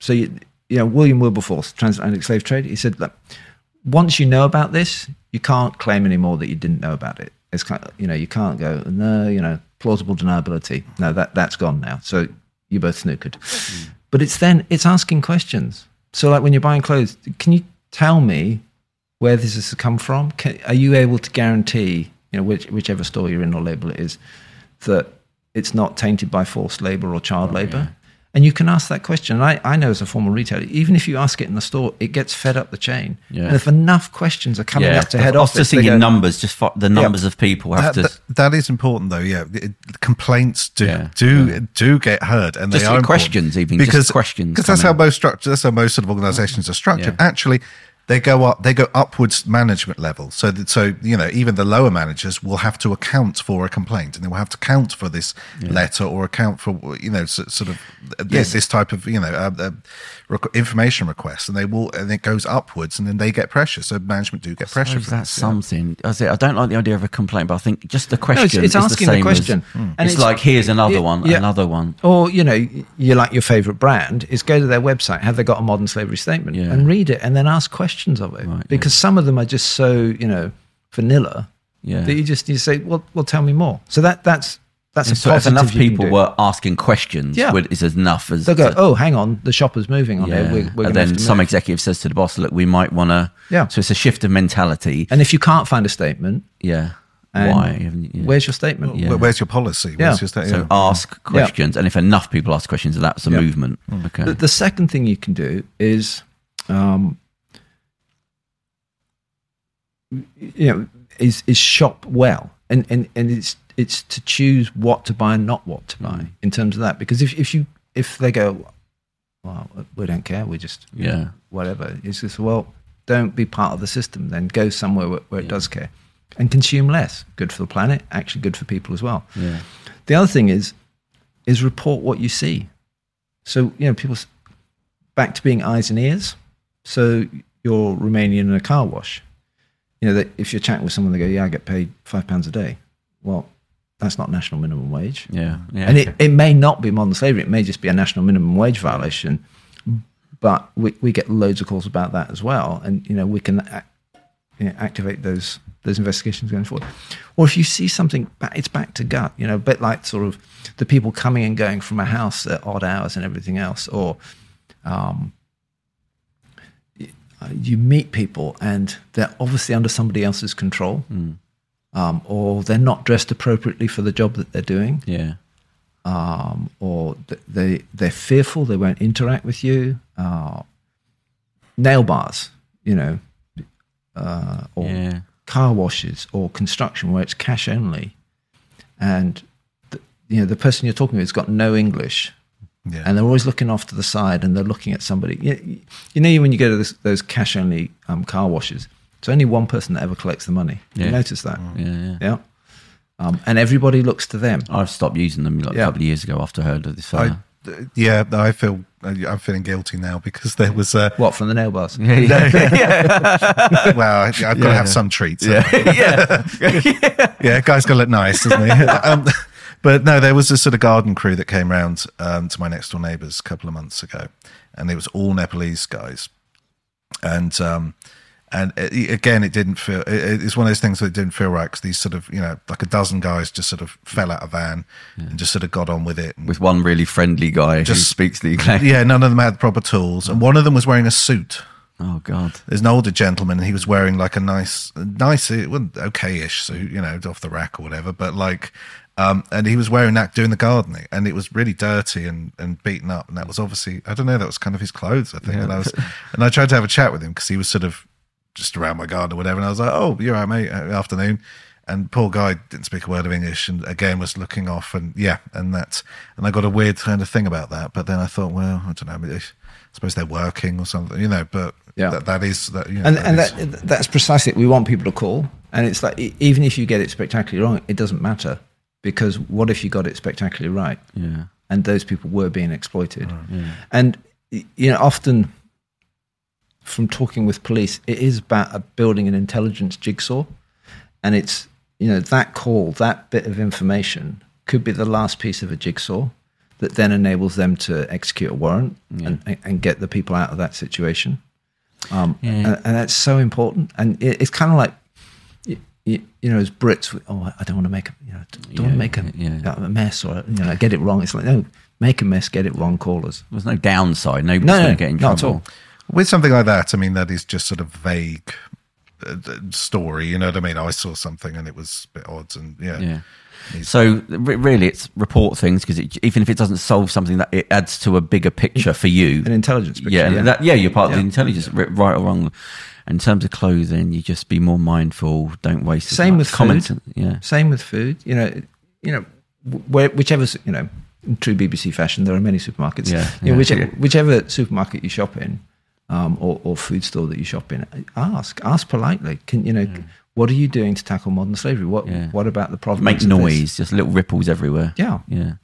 So, you, you know, William Wilberforce, transatlantic slave trade, he said, look, once you know about this, you can't claim anymore that you didn't know about it. It's kind of, you know, you can't go, no, you know, plausible deniability. No, that, that's gone now. So you both snookered. Hmm. But it's then, it's asking questions. So like when you're buying clothes, can you tell me where this has come from? Can, are you able to guarantee, you know, which, whichever store you're in or label it is, that it's not tainted by forced labor or child oh, labor? And you can ask that question. And I, I know as a former retailer, even if you ask it in the store, it gets fed up the chain. Yeah. And if enough questions are coming up to head I was office, just they thinking go, numbers, just fo- the numbers of people have That, to. that- that is important, though. Yeah, It- complaints do Yeah, do do get heard, and Just they are important. questions even, just questions because that's come how most structure. That's how most sort of organisations are structured. Yeah. Actually, they go up. They go upwards management level. So that so you know even the lower managers will have to account for a complaint, and they will have to account for this letter or account for you know so, sort of this, Yes. this type of you know uh, uh, requ- information requests, and they will and it goes upwards, and then they get pressure. So management do get pressure. For that's this, yeah. something. I say I don't like the idea of a complaint, but I think just the question. it's is asking the, the question. As, Mm. it's, And it's- like here's another Yeah, one, yeah. another one. Or, you know, you like your favorite brand, is go to their website, have they got a modern slavery statement, Yeah. and read it and then ask questions of it. Right, because some of them are just so, you know, vanilla Yeah. that you just you say, well, well, tell me more. So that that's that's a So if positive enough you can people do. were asking questions, Yeah. would- is enough as They'll go, to- oh, hang on, the shopper's moving on yeah. here. We're, we're and then some move." executive says to the boss, "Look, we might want to." Yeah. So it's a shift of mentality. And if you can't find a statement, Yeah. and Why? haven't yeah. where's your statement? Yeah. Where's your policy? Yeah. Your sta- So ask questions, and if enough people ask questions, that's a Yeah. movement. Okay. The, the second thing you can do is, um, you know, is is shop well, and and and it's it's to choose what to buy and not what to buy Mm. in terms of that. Because if if you if they go, well, we don't care, we just Yeah. whatever. It's just well, don't be part of the system. Then go somewhere where, where it does care, and consume less. Good for the planet, actually good for people as well. Yeah. The other thing is, is report what you see. So you know, people back to being eyes and ears. So you're Romanian in a car wash. You know, that if you're chatting with someone, they go, "Yeah, I get paid five pounds a day." Well, that's not national minimum wage, Yeah. Yeah. and it, it may not be modern slavery. It may just be a national minimum wage violation. But we, we get loads of calls about that as well, and you know we can you know, activate those those investigations going forward. Or if you see something, it's back to gut. You know, a bit like sort of the people coming and going from a house at odd hours and everything else. Or um, uh, you meet people and they're obviously under somebody else's control, um, or they're not dressed appropriately for the job that they're doing yeah. um, or they they're fearful they won't interact with you. Uh, nail bars, you know, uh, or Yeah. car washes or construction where it's cash only, and the, you know the person you're talking with has got no English. Yeah. And they're always looking off to the side, and they're looking at somebody. You, you know, when you go to this, those cash-only um, car washes, it's only one person that ever collects the money. Yeah. You notice that, Yeah. Yeah. yeah. Um, and everybody looks to them. I've stopped using them like Yeah. a couple of years ago after I heard of this. I, Uh, yeah, I feel I'm feeling guilty now because there was a What from the nail bars? [LAUGHS] yeah. [LAUGHS] yeah. well, I- I've got to have some treats. yeah. [LAUGHS] yeah, guy's got to look nice, doesn't he? um, but no, there was a sort of garden crew that came round um, to my next door neighbours a couple of months ago, and it was all Nepalese guys, and um, and it, again, it didn't feel. It, it's one of those things that didn't feel right because these sort of you know like a dozen guys just sort of fell out of van and just sort of got on with it. And, With one really friendly guy who Just- speaks the English. yeah, none of them had proper tools, and one of them was wearing a suit. Oh God. There's an older gentleman, and he was wearing like a nice, nice, okay-ish suit, you know, off the rack or whatever, but like, um, and he was wearing that doing the gardening, and it was really dirty and, and beaten up, and that was obviously, I don't know, that was kind of his clothes, I think, and I was, [LAUGHS] and I tried to have a chat with him because he was sort of just around my garden or whatever, and I was like, oh, you're right, mate, uh, afternoon. And poor guy didn't speak a word of English, and again was looking off, and yeah, and that, and I got a weird kind of thing about that. But then I thought, well, I don't know, I suppose they're working or something, you know. But Yeah. that, that is that, you know, and that and is- that, that's precisely it. We want people to call, and it's like even if you get it spectacularly wrong, it doesn't matter because what if you got it spectacularly right? Yeah. and those people were being exploited. And you know, often from talking with police, it is about building an intelligence jigsaw, and it's you know that call, that bit of information could be the last piece of a jigsaw that then enables them to execute a warrant and, and get the people out of that situation. Um, Yeah. and, and that's so important. And it, it's kind of like, you, know, as Brits, we, oh, I don't want to make a, you know, don't Yeah, make a, yeah. a mess or you know, get it wrong. It's like no, make a mess, get it wrong, call us. There's no downside. Nobody's No, going no, to get in not at trouble. All. with something like that, I mean, that is just sort of vague uh, story. You know what I mean? I saw something and it was a bit odd, and yeah, Yeah. So re- really, it's report things because even if it doesn't solve something, that it adds to a bigger picture for you. An intelligence picture. yeah, and That, yeah, you're part of the intelligence, ri- right or wrong. In terms of clothing, you just be more mindful. Don't waste. Same much with comments. food. Yeah, Same with food. You know, you know, where, whichever you know, in true BBC fashion, there are many supermarkets. Yeah, You know, yeah, whichever, yeah. whichever supermarket you shop in, um, or, or food store that you shop in, ask, ask politely. Can you know, what are you doing to tackle modern slavery? What Yeah. What about the problem? make noise, just little ripples everywhere. Yeah. yeah.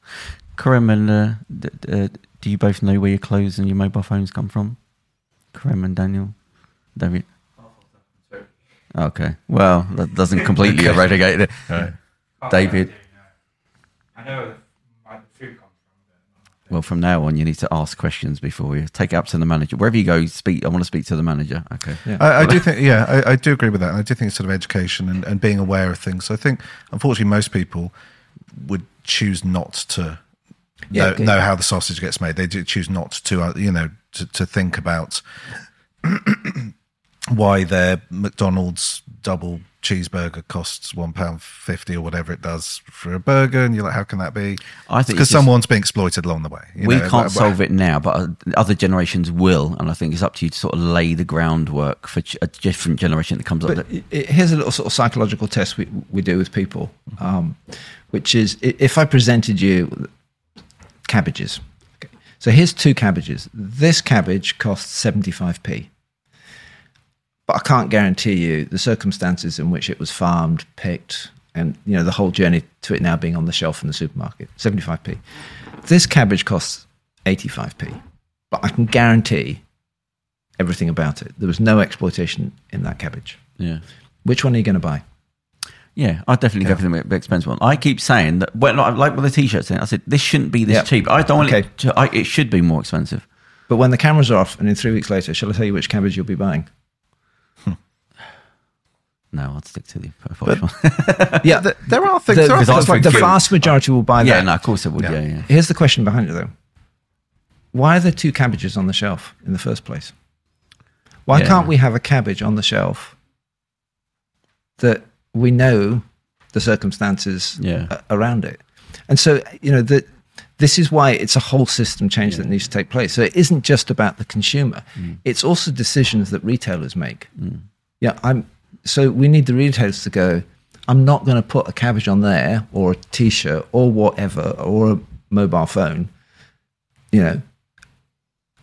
Kerem and uh, d- d- uh, do you both know where your clothes and your mobile phones come from? Kerem and Daniel, David. Okay, well that doesn't [LAUGHS] completely eradicate it. Right. David. I know where the food comes from. Well, from now on, you need to ask questions before you take it up to the manager. Wherever you go, speak. I want to speak to the manager. Okay. Yeah. I, I do think, yeah, I, I do agree with that. I do think it's sort of education and, and being aware of things. I think, unfortunately, most people would choose not to Yeah, know, okay. know how the sausage gets made. They do choose not to, uh, you know, to, to think about [CLEARS THROAT] why their McDonald's double cheeseburger costs one pound fifty or whatever it does for a burger, and you're like, how can that be? I think because it's just- someone's being exploited along the way. you we know, can't but- solve it now, but uh, other generations will, and I think it's up to you to sort of lay the groundwork for a different generation that comes up. But i- i- here's a little sort of psychological test we, we do with people, um, which is if I presented you cabbages. Okay. So here's two cabbages. This cabbage costs 75p. But I can't guarantee you the circumstances in which it was farmed, picked, and you know the whole journey to it now being on the shelf in the supermarket. 75p. This cabbage costs 85p. But I can guarantee everything about it. There was no exploitation in that cabbage. yeah. Which one are you going to buy? Yeah, I'd definitely go for the expensive one. I keep saying that, well, like, like with the t-shirts thing, I said, this shouldn't be this Yeah. cheap. I don't want Okay. it to, I, it should be more expensive. But when the cameras are off and in three weeks later, shall I tell you which cabbage you'll be buying? No, I'd stick to the Polish one. [LAUGHS] Yeah, Th- there are things. the, there are things the, like the vast majority will buy yeah, that. no, of course it would. Yeah. Yeah, yeah. Here's the question behind it, though. Why are there two cabbages on the shelf in the first place? Why Yeah. can't we have a cabbage on the shelf that we know the circumstances Yeah. around it? And so, you know, that this is why it's a whole system change that needs to take place. So it isn't just about the consumer; mm. it's also decisions that retailers make. Mm. Yeah, I'm. So we need the retailers to go. I'm not going to put a cabbage on there, or a T-shirt, or whatever, or a mobile phone. You know,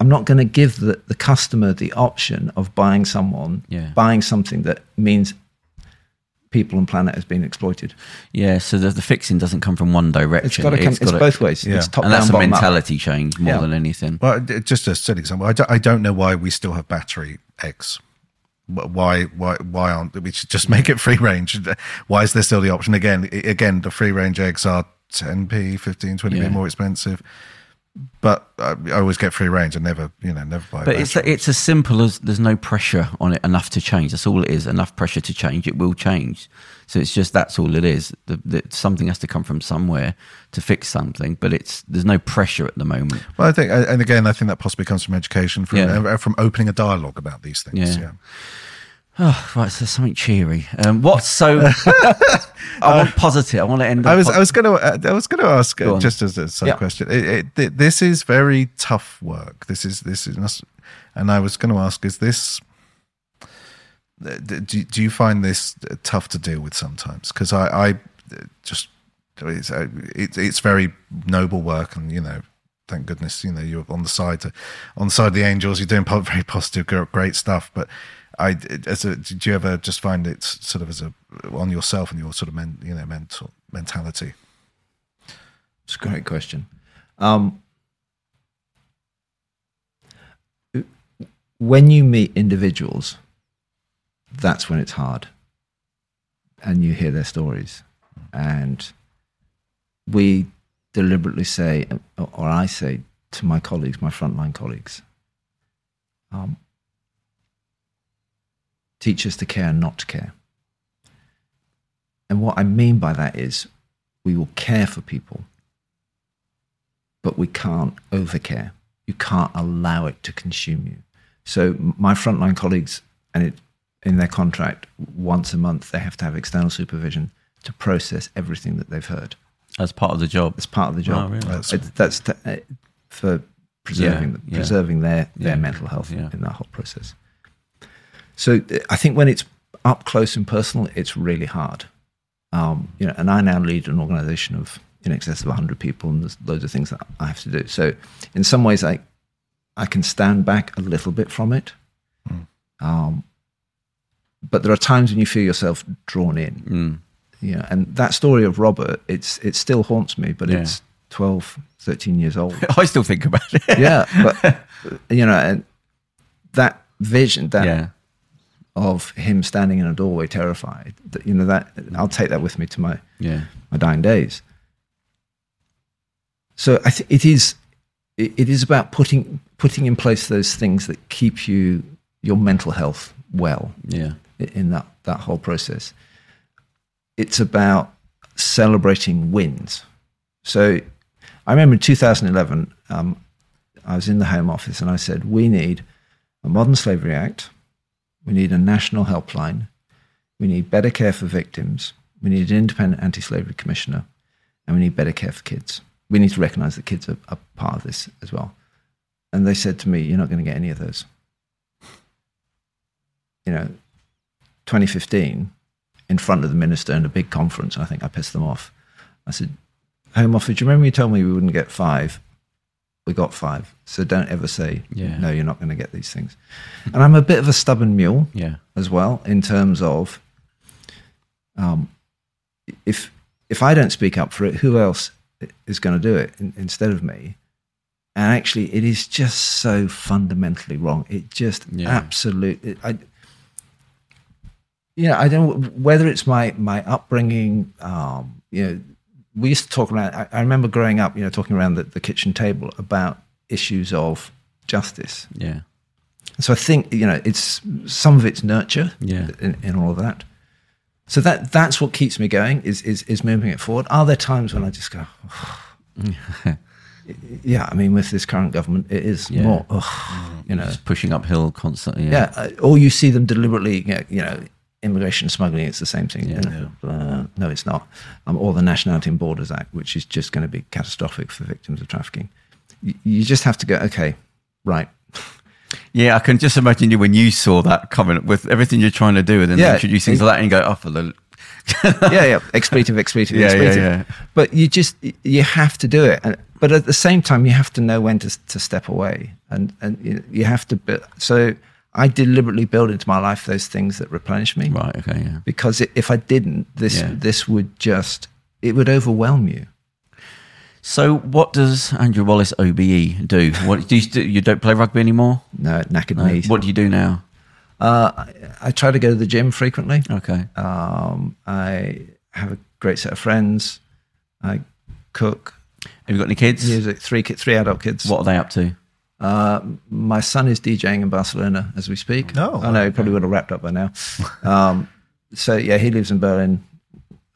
I'm not going to give the, the customer the option of buying someone, Yeah. buying something that means people and planet has been exploited. Yeah, so the, the fixing doesn't come from one direction. It's got to come. It's, gotta- both ways. Yeah. It's top and down, that's a bottom up. mentality change more Yeah. than anything. Well, d- just a silly example. I don't, I don't know why we still have battery eggs. Wh- Why, why, why aren't we should just make it free range? [LAUGHS] Why is there still the option again? Again, the free range eggs are 10p, 15, 20p Yeah. more expensive. But I, I always get free range. I never, you know, never buy. But it's battery. it's as simple as there's no pressure on it enough to change. That's all it is. Enough pressure to change, it will change. So it's just that's all it is. The, the, something has to come from somewhere to fix something. But it's there's no pressure at the moment. Well, I think, and again, I think that possibly comes from education, from Yeah. uh, from opening a dialogue about these things. Yeah. Yeah. Oh, right. So something cheery. Um, what? So [LAUGHS] I want positive. I want to end. I was I was going to uh, I was going to ask Go uh, just as a side Yeah. question. It, it, this is very tough work. This is this is, and I was going to ask: Is this? Do, do you find this tough to deal with sometimes? Because I, I just it's uh, it's it's very noble work, and you know, thank goodness, you know, you're on the side to, on the side of the angels. You're doing [LAUGHS] very positive, great stuff. But I, as a, did you ever just find it sort of as a on yourself and your sort of men, you know mental mentality? It's a great question. Um, when you meet individuals, that's when it's hard. And you hear their stories. And we deliberately say, or I say to my colleagues, my frontline colleagues, um, teach us to care not to care. And what I mean by that is we will care for people, but we can't overcare. You can't allow it to consume you. So my frontline colleagues, and it in their contract, once a month they have to have external supervision to process everything that they've heard. as part of the job. It's part of the job. Oh, really? That's- It- that's t- uh, for preserving Yeah, yeah. preserving their their Yeah, mental health yeah. in that whole process. So uh, I think when it's up close and personal, it's really hard. Um, you know, and I now lead an organisation of in excess of 100 people, and there's loads of things that I have to do. So in some ways, I I can stand back a little bit from it. Um, but there are times when you feel yourself drawn in. Mm. Yeah, and that story of Robert, it's it still haunts me, but Yeah. it's 12, 13 years old. [LAUGHS] I still think about it. yeah, but [LAUGHS] you know, and that vision, that yeah. of him standing in a doorway, terrified, that, you know, that I'll take that with me to my Yeah. my dying days. So I think it is it, it is about putting putting in place those things that keep you your mental health well Yeah. In that that whole process. It's about celebrating wins. So I remember in 2011, um, I was in the Home Office and I said, we need a Modern Slavery Act, we need a national helpline, we need better care for victims, we need an independent anti-slavery commissioner, and we need better care for kids. We need to recognise that kids are, are part of this as well. And they said to me, you're not going to get any of those. You know, 2015, in front of the minister in a big conference, I think I pissed them off. I said, Home Office, do you remember you told me we wouldn't get five? We got five. So don't ever say, Yeah. no, you're not going to get these things. And I'm a bit of a stubborn mule Yeah. as well in terms of um, if if I don't speak up for it, who else is going to do it in, instead of me? And actually, it is just so fundamentally wrong. It just Yeah. absolutely. I, yeah, I don't. Whether it's my my upbringing, um, you know, we used to talk around. I, I remember growing up, you know, talking around the, the kitchen table about issues of justice. Yeah. So I think you know it's some of it's nurture Yeah. in, in all of that. So that that's what keeps me going is is is moving it forward. Are there times when I just go, [SIGHS] yeah? I mean, with this current government, it is Yeah. more, you know, Just pushing uphill constantly. Yeah. yeah. Or you see them deliberately, you know immigration smuggling. It's the same thing. Yeah. Know, uh, no, it's not. Um, or the Nationality and Borders Act, which is just going to be catastrophic for victims of trafficking. You, you just have to go, okay, right. Yeah, I can just imagine you when you saw that coming with everything you're trying to do and then Yeah. introduce things like that and go, oh, for the. [LAUGHS] yeah, yeah, expletive, expletive, [LAUGHS] Yeah, yeah, expletive. yeah. But you just you have to do it, and, but at the same time, you have to know when to to step away, and and you- you have to. So I deliberately build into my life those things that replenish me, Right, okay, yeah. because if I didn't, this Yeah. this would just it would overwhelm you. So, what does Andrew Wallis OBE do? What do you, do you don't play rugby anymore? No, knackered No? knees. What do you do now? Uh, I, I try to go to the gym frequently. Okay. Um, I have a great set of friends. I cook, Have you got any kids? music. Three three adult kids. What are they up to? Uh, my son is DJing in Barcelona as we speak. Oh, I know he probably would have wrapped up by now. Um, so yeah, he lives in Berlin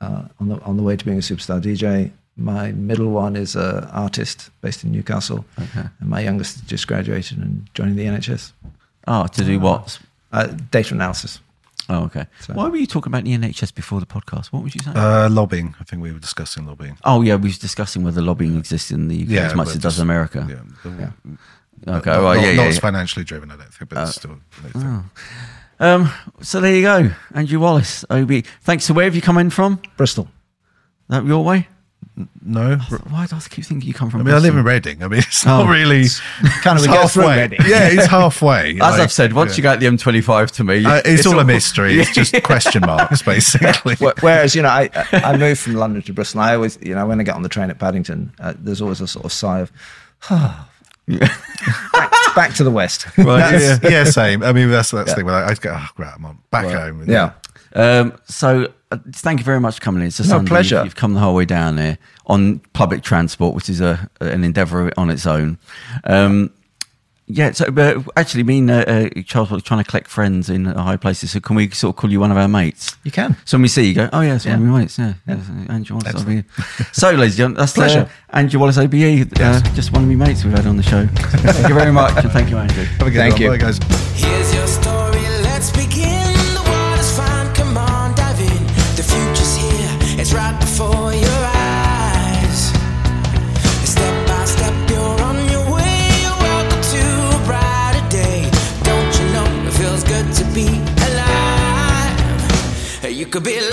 uh, on the on the way to being a superstar DJ. My middle one is an artist based in Newcastle, Okay. and my youngest just graduated and joining the NHS. Oh, to do what? Uh, data analysis. Oh, okay. So- Why were you talking about the NHS before the podcast? What was you saying? Uh, lobbying. I think we were discussing lobbying. oh, yeah, we was discussing whether lobbying exists in the UK Yeah, as much as it does in America. Yeah. the- Okay, not, well, not, yeah, not yeah, as yeah. financially driven, I don't think, but it's still. Um, so there you go, Andrew Wallis, OB. Thanks. So where have you come in from? Bristol. That your way? No. Why do I keep thinking you come from? I mean, I live in Reading. I mean, it's not Oh. really. Kind of it's we go through halfway. Yeah, it's [LAUGHS] halfway. As like, I've said, once yeah. you go at the M25 to me, Uh, it's, all a mystery. It's just [LAUGHS] question marks, basically. Whereas, you know, I, I moved from London to Bristol. I always, you know, when I get on the train at Paddington, uh, there's always a sort of sigh of, [SIGHS] back, back to the west. [LAUGHS] Right, That's- yeah. yeah. same. I mean, that's that's the thing. When I, I go, oh, great, I'm on back home. Yeah. Um, so uh, thank you very much for coming in. It's a No, Sunday. pleasure. You've, you've come the whole way down there on public transport, which is a an endeavour on its own. Um, yeah, so but actually, me and uh, uh, Charles were trying to collect friends in uh, high places. So can we sort of call you one of our mates? You can. So when we see you, go, oh yeah, it's one of Yeah. my mates. Yeah, yeah. Andrew Wallis. OBE. [LAUGHS] so, ladies and gentlemen, that's uh, Pleasure. Andrew Wallis, OBE. Uh, just one of my mates we've had on the show. [LAUGHS] thank you very much, and thank you, Andrew. Have a good Thank one. you. Bye, guys. Here's your story. could be